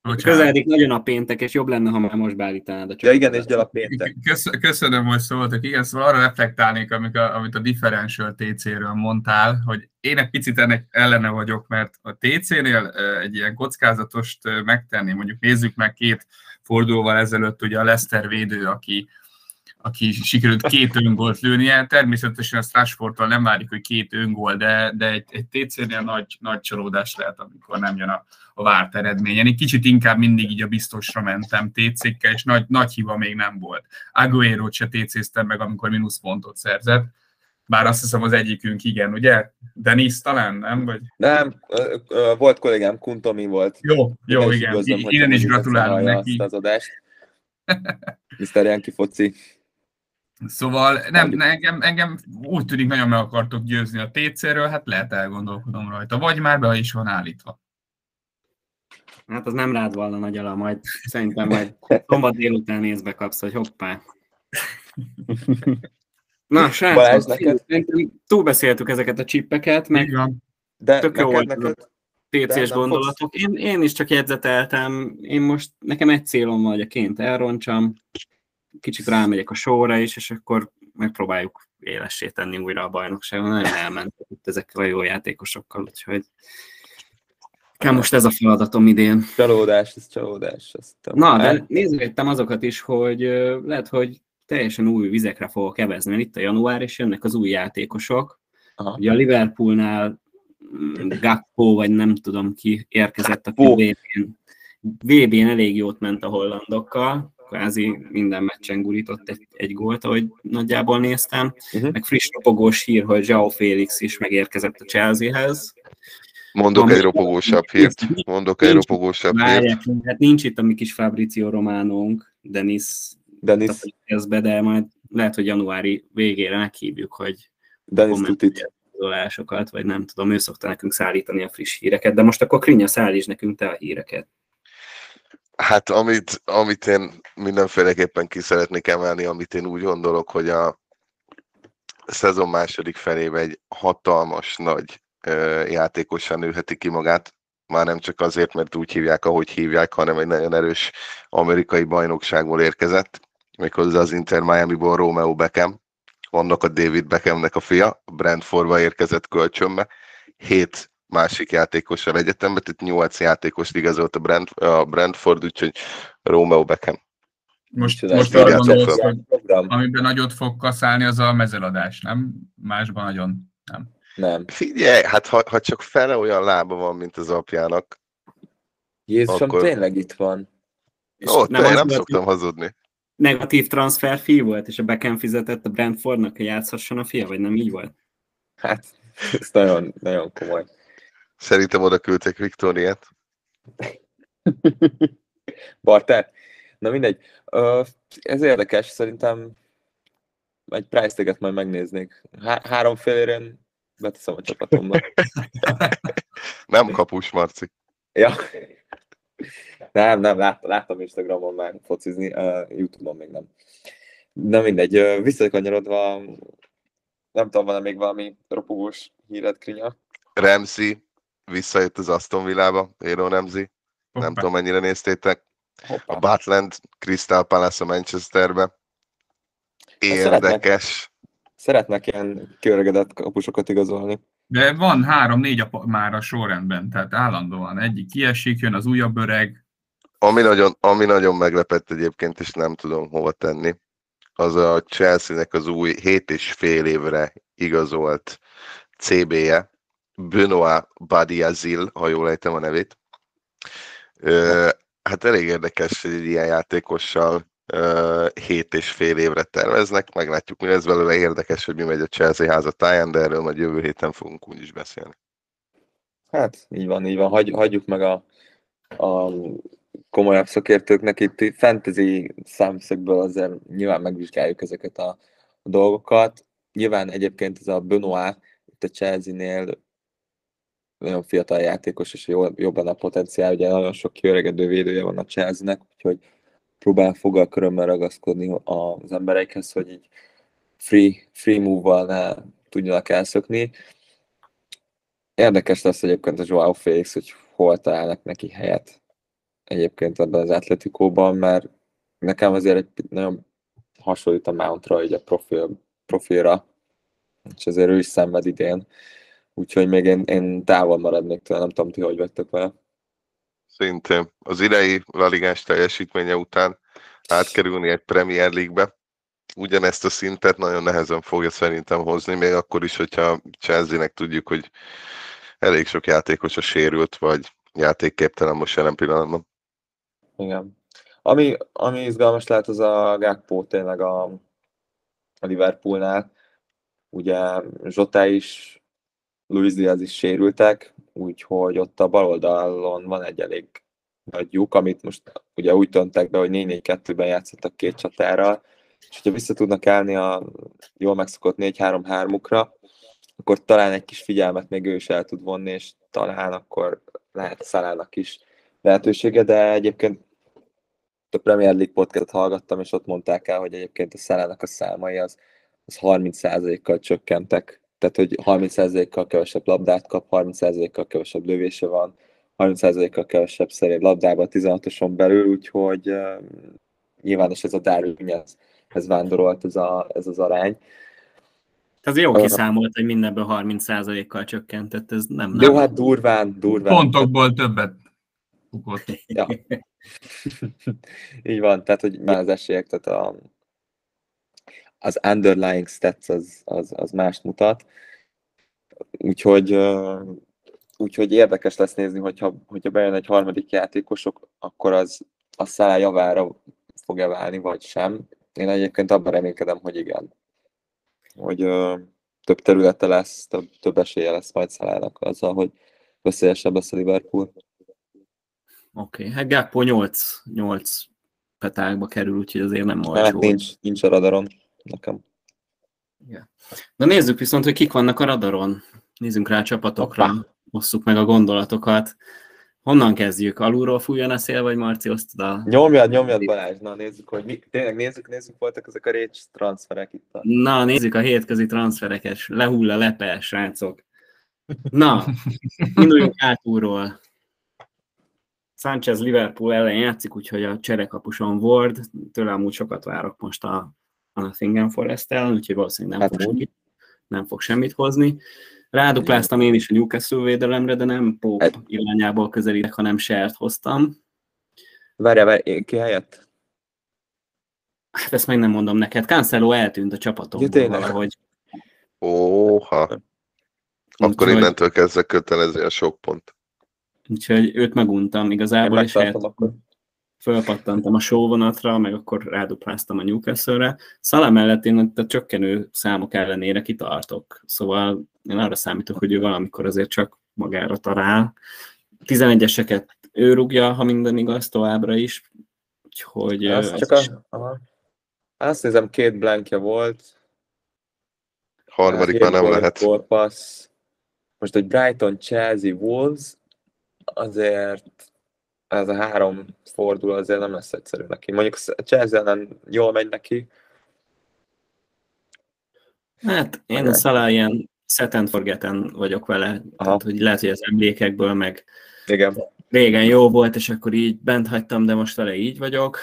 Bocsánat. Közeledik nagyon a péntek, és jobb lenne, ha már most beállítanád a csapatot. Ja igen, és gyal a péntek. Köszönöm, hogy szóltak. Igen, szóval arra reflektálnék, amit a, amit a differential TC-ről mondtál, hogy én egy picit ennek ellene vagyok, mert a TC-nél egy ilyen kockázatost megtenni, mondjuk nézzük meg két fordulóval ezelőtt ugye a Lester védő, aki aki sikerült két öngolt lőnie. Természetesen a Strasfordtól nem várjuk, hogy két öngól, de, de egy, egy TC-nél nagy, nagy csalódás lehet, amikor nem jön a, a várt eredményen. Én kicsit inkább mindig így a biztosra mentem TC-kkel, és nagy, nagy hiba még nem volt. Aguero-t se TC-ztem meg, amikor mínuszpontot szerzett. Bár azt hiszem az egyikünk igen, ugye? Denis talán, nem? Vagy... Nem, volt kollégám, Kuntomi volt. Jó, jó, igen. Innen is gratulálok neki. az adást. Mr. Yankee foci. Szóval nem, engem, engem úgy tűnik, nagyon meg akartok győzni a TC-ről, hát lehet elgondolkodom rajta. Vagy már be is van állítva. Hát az nem rád volna nagy ala, majd szerintem majd szombat délután nézve kapsz, hogy hoppá. Na, srácok, túlbeszéltük ezeket a csippeket, meg de tök jó volt PC-s gondolatok. Én, én is csak jegyzeteltem, én most, nekem egy célom van, hogy a ként elroncsam, kicsit rámegyek a sorra is, és akkor megpróbáljuk élessé tenni újra a bajnokságon. Nagyon elmentek itt ezekkel a jó játékosokkal, úgyhogy kell most ez a feladatom idén. Csalódás, ez csalódás. Ezt Na, de nézgettem azokat is, hogy lehet, hogy teljesen új vizekre fogok kevezni, mert itt a január, és jönnek az új játékosok. Aha. Ugye a Liverpoolnál mm, Gakpo, vagy nem tudom ki érkezett, aki VB-n, VB-n elég jót ment a hollandokkal, kvázi minden meccsen gurított egy, egy gólt, ahogy nagyjából néztem. Uh-huh. Meg friss ropogós hír, hogy João Félix is megérkezett a Chelseahez. Mondok Ami egy ropogósabb hírt. Mondok egy ropogósabb hírt. Hát nincs itt a mi kis Fabrizio Románónk, Denis, Denis. Be, de majd lehet, hogy januári végére meghívjuk, hogy Denis Tutit vagy nem tudom, ő szokta nekünk szállítani a friss híreket, de most akkor Krinya szállíts nekünk te a híreket. Hát amit, amit én mindenféleképpen ki szeretnék emelni, amit én úgy gondolok, hogy a szezon második felében egy hatalmas nagy játékosan nőheti ki magát, már nem csak azért, mert úgy hívják, ahogy hívják, hanem egy nagyon erős amerikai bajnokságból érkezett, méghozzá az Inter Miami-ból Romeo Beckham, annak a David Beckhamnek a fia, Brentfordba érkezett kölcsönbe, hét másik játékossal egyetemben, tehát nyolc játékos igazolt a, Brent, a Brentford, úgyhogy Romeo Beckham. Most, most arra gondolsz, hogy amiben nagyot fog kaszálni, az a mezeladás, nem? Másban nagyon nem. Nem. Figyelj, hát ha, ha csak fele olyan lába van, mint az apjának. Jézusom, akkor... tényleg itt van. Ó, nem, te, nem szoktam hazudni. Negatív transfer fi volt, és a Beckham fizetett a Brentfordnak, hogy játszhasson a fia, vagy nem így volt? Hát, ez nagyon, nagyon komoly. Szerintem oda küldték Viktóriát. <laughs> Barter? Na mindegy. Ez érdekes, szerintem egy price tag majd megnéznék. Há- három félérén beteszem a csapatomba. <laughs> Nem kapus, Marci. ja. Nem, nem, lát, láttam Instagramon már focizni, uh, Youtube-on még nem. Na mindegy, uh, visszakanyarodva, nem tudom, van még valami ropogós híred, Krinya? Remzi visszajött az Aston Villába, Éro Remzi. Nem tudom, mennyire néztétek. A Hoppá. Butland, Crystal Palace a Manchesterbe. szeretnek. Érdekes. Szeretnek ilyen kiöregedett kapusokat igazolni. De van három-négy a, már a sorrendben, tehát állandóan egyik kiesik, jön az újabb öreg, Ami nagyon, ami nagyon meglepett egyébként, és nem tudom hova tenni, az a Chelsea-nek az új 7 és fél évre igazolt CB-je, Benoit Badiazil, ha jól ejtem a nevét. Ö, hát elég érdekes, hogy egy ilyen játékossal 7 és fél évre terveznek, meglátjuk, mi lesz belőle érdekes, hogy mi megy a Chelsea háza táján, de erről majd jövő héten fogunk úgyis beszélni. Hát, így van, így van. Hagy, hagyjuk meg a, a komolyabb szakértőknek itt fantasy számszögből azért nyilván megvizsgáljuk ezeket a dolgokat. Nyilván egyébként ez a Benoit itt a Chelsea-nél nagyon fiatal játékos, és jó, jobban a potenciál, ugye nagyon sok kiöregedő védője van a Chelsea-nek, úgyhogy próbál fogal körömmel ragaszkodni az emberekhez, hogy így free, free move-val ne tudjanak elszökni. Érdekes lesz egyébként a Joao Félix, hogy hol találnak neki helyet egyébként ebben az atletikóban, mert nekem azért egy nagyon hasonlít a Mountra, így a profil, profilra, és azért ő is szenved idén, úgyhogy még én, én távol maradnék tőle, nem tudom, ti hogy vettek vele. Szintén az idei laligás teljesítménye után átkerülni egy Premier League-be, ugyanezt a szintet nagyon nehezen fogja szerintem hozni, még akkor is, hogyha Chelsea-nek tudjuk, hogy elég sok játékos a sérült, vagy játékképtelen most jelen pillanatban. Igen. Ami, ami izgalmas lehet, az a Gakpo tényleg a, a Liverpoolnál. Ugye Zsota is, Luis Diaz is sérültek, úgyhogy ott a bal oldalon van egy elég nagy lyuk, amit most ugye úgy döntek be, hogy 4-4-2-ben játszottak két csatárral, és hogyha vissza tudnak állni a jól megszokott 4-3-3-ukra, akkor talán egy kis figyelmet még ő is el tud vonni, és talán akkor lehet Szalának is lehetősége, de egyébként a Premier League podcastot hallgattam, és ott mondták el, hogy egyébként a Szalának a számai az, az 30%-kal csökkentek. Tehát, hogy 30%-kal kevesebb labdát kap, 30%-kal kevesebb lövése van, 30%-kal kevesebb szerér labdába a 16-oson belül, úgyhogy uh, nyilván is ez a Darwin, ez, ez vándorolt ez, a, ez az arány. Ez jó kiszámolt, hogy mindenből 30%-kal csökkentett, ez nem... Jó, hát durván, durván. pontokból többet bukott. Ja. <laughs> Így van, tehát hogy már az esélyek, tehát a, az underlying stats az, az, az mást mutat. Úgyhogy, úgyhogy érdekes lesz nézni, hogyha, hogyha bejön egy harmadik játékosok, akkor az a szállá javára fog-e válni, vagy sem. Én egyébként abban reménykedem, hogy igen. Hogy uh, több területe lesz, több, több esélye lesz majd Szalának azzal, hogy veszélyesebb lesz a Liverpool. Oké, okay. hát Gakpo 8, 8 petákba kerül, úgyhogy azért nem Hát olcsó. nincs, nincs a radaron nekem. Na nézzük viszont, hogy kik vannak a radaron. Nézzünk rá a csapatokra, Hoppá. osszuk meg a gondolatokat. Honnan kezdjük? Alulról fújjon a szél, vagy Marci osztod a... Nyomjad, nyomjad Balázs, na nézzük, hogy mi, tényleg nézzük, nézzük, voltak ezek a récs transferek itt. A... Na, nézzük a hétközi transfereket. Lehull a lepe, srácok. Na, induljunk hátulról. Sanchez Liverpool ellen játszik, úgyhogy a cserekapuson Ward, tőle amúgy sokat várok most a, a Nottingham forest úgyhogy valószínűleg nem, Hát fog úgy. semmit, nem fog semmit hozni. Rádupláztam én is a Newcastle védelemre, de nem Pope Hát- irányából közelítek, hanem Sert hoztam. Várjál, várjál, ki helyett? Hát ezt meg nem mondom neked. Cancelo eltűnt a csapatomból Ja, tényleg? valahogy. Óha. Akkor Úgyhogy- innentől kezdve kötelező a sok pont. Úgyhogy őt meguntam igazából, és akkor. Fölpattantam a showvonatra, meg akkor rádupláztam a Newcastle-re. Szala mellett én a csökkenő számok ellenére kitartok. Szóval én arra számítok, hogy ő valamikor azért csak magára talál. 11-eseket ő rúgja, ha minden igaz, továbbra is. Úgyhogy... Azt, csak a, aha. azt nézem, két blankja volt. Harmadik már nem lehet. Korpasz. Most, hogy Brighton, Chelsea, Wolves, azért ez a három fordul azért nem lesz egyszerű neki. Mondjuk a Chelsea ellen jól megy neki. Hát én a Szalá ilyen set and forgeten vagyok vele, tehát, hogy lehet, hogy az emlékekből meg Igen. régen jó volt, és akkor így bent hagytam, de most vele így vagyok.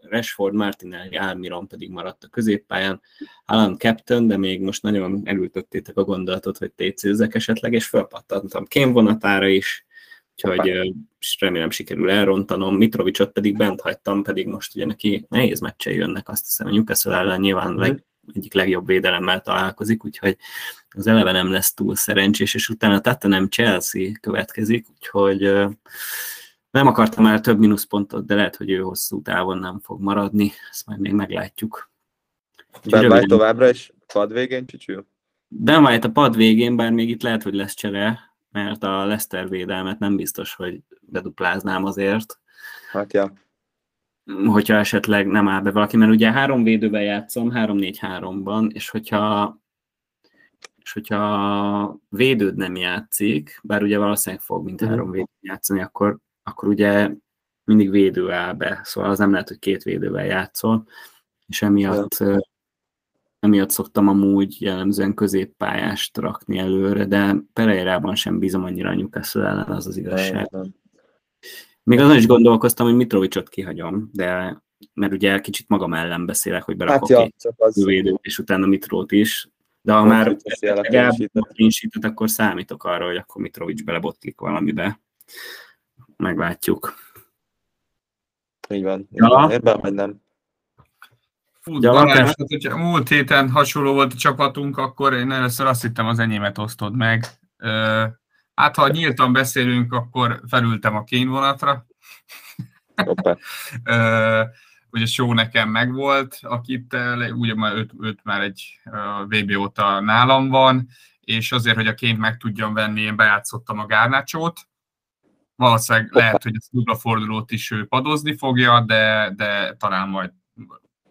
Rashford, Martinelli, Almiron pedig maradt a középpályán. Alan Captain, de még most nagyon elültöttétek a gondolatot, hogy técézzek esetleg, és felpattantam Kém vonatára is, úgyhogy remélem sikerül elrontanom. Mitrovicsot pedig bent hagytam, pedig most ugye neki nehéz meccsei jönnek, azt hiszem, a Newcastle ellen nyilván mm. leg, egyik legjobb védelemmel találkozik, úgyhogy az eleve nem lesz túl szerencsés, és utána Tottenham Chelsea következik, úgyhogy nem akartam már több mínuszpontot, de lehet, hogy ő hosszú távon nem fog maradni, ezt majd még meglátjuk. White továbbra is pad végén csücsül? Ben White a pad végén, bár még itt lehet, hogy lesz csere, mert a Leszter védelmet nem biztos, hogy bedupláznám azért. Hát ja. Hogyha esetleg nem áll be valaki, mert ugye három védőben játszom, 3-4-3-ban, és hogyha és hogyha védőd nem játszik, bár ugye valószínűleg fog mint mhm. három védőt játszani, akkor, akkor ugye mindig védő áll be, szóval az nem lehet, hogy két védővel játszol, és emiatt ja emiatt szoktam amúgy jellemzően középpályást rakni előre, de Pereirában sem bízom annyira a Newcastle ellen, az az igazság. Még azon is gondolkoztam, hogy Mitrovicsot kihagyom, de mert ugye kicsit magam ellen beszélek, hogy berakok hát ja, védőt, és utána Mitrót is, de ha már clean akkor számítok arra, hogy akkor Mitrovics belebotlik valamibe. Meglátjuk. Így van. Ja. Ebben vagy nem. Fú, Balázs, hát, hogyha múlt héten hasonló volt a csapatunk, akkor én először azt hittem az enyémet osztod meg. Hát, ha nyíltan beszélünk, akkor felültem a kényvonatra. ugye show nekem megvolt, akit ugye már őt, őt már egy VB óta nálam van, és azért, hogy a ként meg tudjam venni, én bejátszottam a Gárnácsót. Valószínűleg lehet, hogy ezt dupla fordulót is ő padozni fogja, de, de talán majd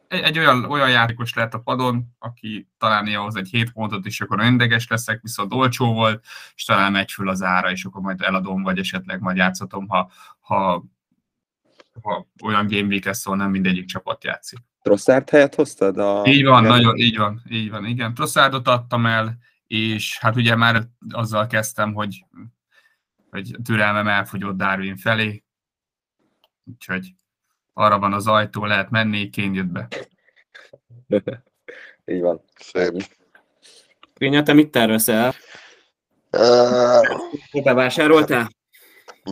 egy, egy olyan, olyan játékos lehet a padon, aki talán ahhoz egy 7 pontot is, akkor öndeges leszek, viszont olcsó volt, és talán megy föl az ára, és akkor majd eladom, vagy esetleg majd játszhatom, ha, ha, ha olyan game week lesz, szóval nem mindegyik csapat játszik. Trosszárd helyet hoztad? A... Így van, igen. nagyon, így van, így van, igen. Trosszárdot adtam el, és hát ugye már azzal kezdtem, hogy, hogy türelmem elfogyott Darwin felé, úgyhogy arra van az ajtó, lehet menni, kén jött be. <laughs> Így van. Szép. Rinya, te mit tervezel? Uh, Bevásároltál?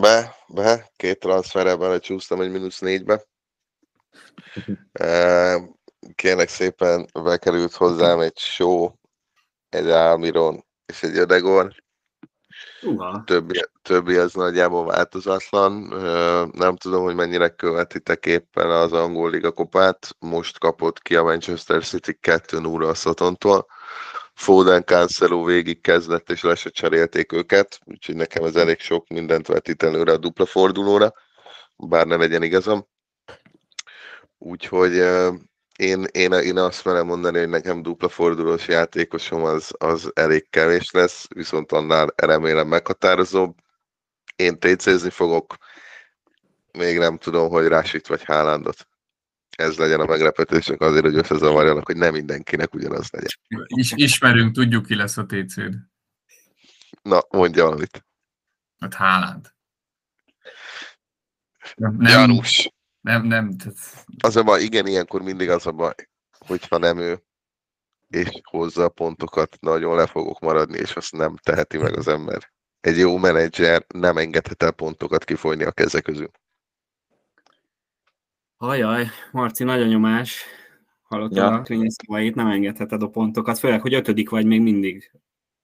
Be, be, két transferre belecsúsztam egy mínusz négybe. Uh, kérlek szépen bekerült hozzám egy show, egy Almiron és egy Ödegor. Többi, többi az nagyjából változatlan. Nem tudom, hogy mennyire követitek éppen az angol liga kopát. Most kapott ki a Manchester City 2 0 a Szotontól. Foden Cancelo végig kezdett, és le se cserélték őket, úgyhogy nekem ez elég sok mindent vetít előre a dupla fordulóra, bár ne legyen igazam. Úgyhogy én, én, én azt merem mondani, hogy nekem dupla fordulós játékosom az, az elég kevés lesz, viszont annál remélem meghatározóbb. Én TC-zni fogok, még nem tudom, hogy Rásit vagy Hálandot. Ez legyen a meglepetésünk azért, hogy összezavarjanak, hogy nem mindenkinek ugyanaz legyen. Is, ismerünk, tudjuk ki lesz a TC-d. Na, mondja valamit. Hát Háland. Nem, Janus. Nem, nem. Az a baj, igen, ilyenkor mindig az a baj, hogyha nem ő, és hozza a pontokat, nagyon le fogok maradni, és azt nem teheti meg az ember. Egy jó menedzser nem engedhet el pontokat kifolyni a keze közül. Ajaj, Marci, nagy nyomás. Hallottad ja. a Krényi szavait, nem engedheted a pontokat, főleg, hogy ötödik vagy még mindig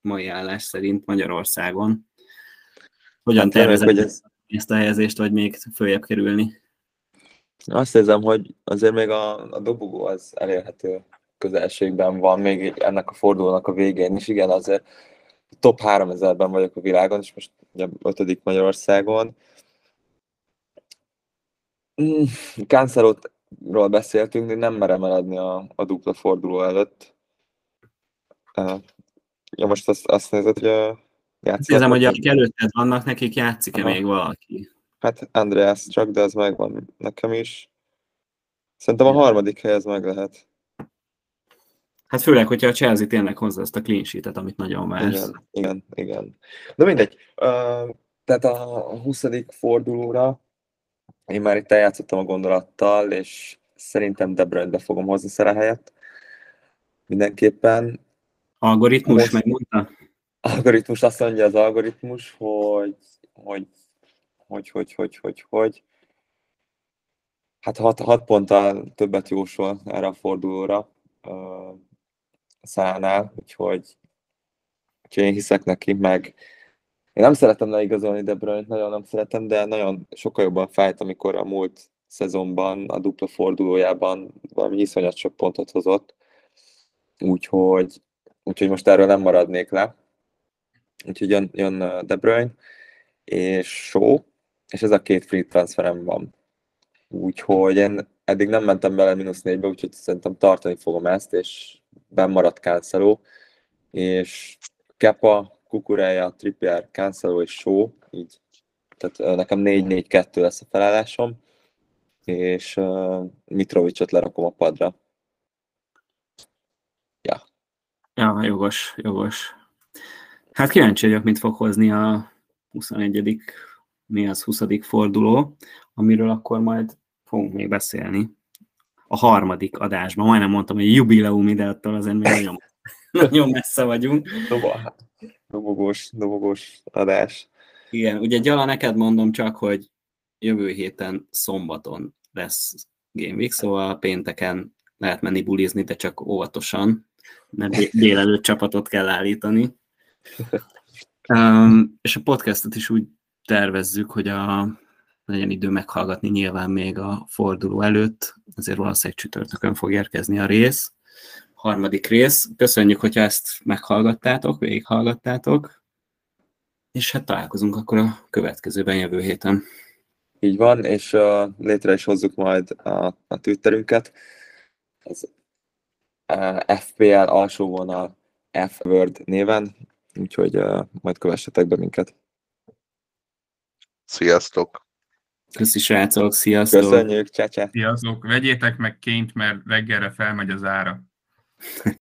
mai állás szerint Magyarországon. Hogyan hát, tervezed hogy ez... ezt a helyezést, vagy még följebb kerülni? Azt érzem, hogy azért még a, a dobogó az elérhető közelségben van, még ennek a fordulónak a végén is. Igen, azért top 3000-ben vagyok a világon, és most ugye ötödik Magyarországon. Mm, Cancelotról beszéltünk, de nem merem eladni a, a dupla forduló előtt. Ja, most azt, azt nézed, hogy a játszik. Kérdezem, hogy akik előtted vannak, nekik játszik-e Aha. még valaki? Hát Andreas csak, de ez megvan nekem is. Szerintem a harmadik hely ez meg lehet. Hát főleg, hogyha a Chelsea tényleg hozza ezt a clean sheet amit nagyon vársz. Igen, igen, igen. De mindegy. Uh, tehát a 20. fordulóra én már itt eljátszottam a gondolattal, és szerintem De Bruyne-be fogom hozni Szere helyett. Mindenképpen. Algoritmus, Most, megmondta? Algoritmus, azt mondja az algoritmus, hogy hogy, hogy, hogy, hogy, hogy, hogy hát hat, hat ponttal többet jósol erre a fordulóra uh, szánál, úgyhogy, úgyhogy én hiszek neki, meg én nem szeretem leigazolni De Bruyne-t, nagyon nem szeretem, de nagyon sokkal jobban fájt, amikor a múlt szezonban, a dupla fordulójában valami iszonyat sok pontot hozott. Úgyhogy, úgyhogy most erről nem maradnék le. Úgyhogy jön, jön De Bruyne és Show, és ez a két free transferem van. Úgyhogy én eddig nem mentem bele mínusz négybe, úgyhogy szerintem tartani fogom ezt, és maradt Cancelo, és Kepa, Kukureja, Trippier, Cancelo és Show, így. Tehát nekem 4-4-2 lesz a felállásom, és uh, Mitrovicot lerakom a padra. Ja. Ja, jogos, jogos. Hát kíváncsi vagyok, mit fog hozni a 21. mi az 20. forduló, amiről akkor majd fogunk még beszélni a harmadik adásban. Majdnem mondtam, hogy jubileum ide attól azért még nagyon, <laughs> nagyon messze vagyunk. Dobogós, dobogós adás. Igen, ugye Gyala, neked mondom csak, hogy jövő héten szombaton lesz Game Week, szóval pénteken lehet menni bulizni, de csak óvatosan, mert délelőtt csapatot kell állítani. <laughs> Um, és a podcastot is úgy tervezzük, hogy a, legyen idő meghallgatni nyilván még a forduló előtt, azért valószínűleg csütörtökön fog érkezni a rész, harmadik rész. Köszönjük, hogyha ezt meghallgattátok, végighallgattátok, és hát találkozunk akkor a következőben jövő héten. Így van, és uh, létre is hozzuk majd a, a Twitterünket. Ez uh, FPL alsó vonal F-Word néven, úgyhogy uh, majd kövessetek be minket. Sziasztok! Köszi srácok, sziasztok! Köszönjük, csá, Sziasztok! Vegyétek meg ként, mert reggelre felmegy az ára. <laughs>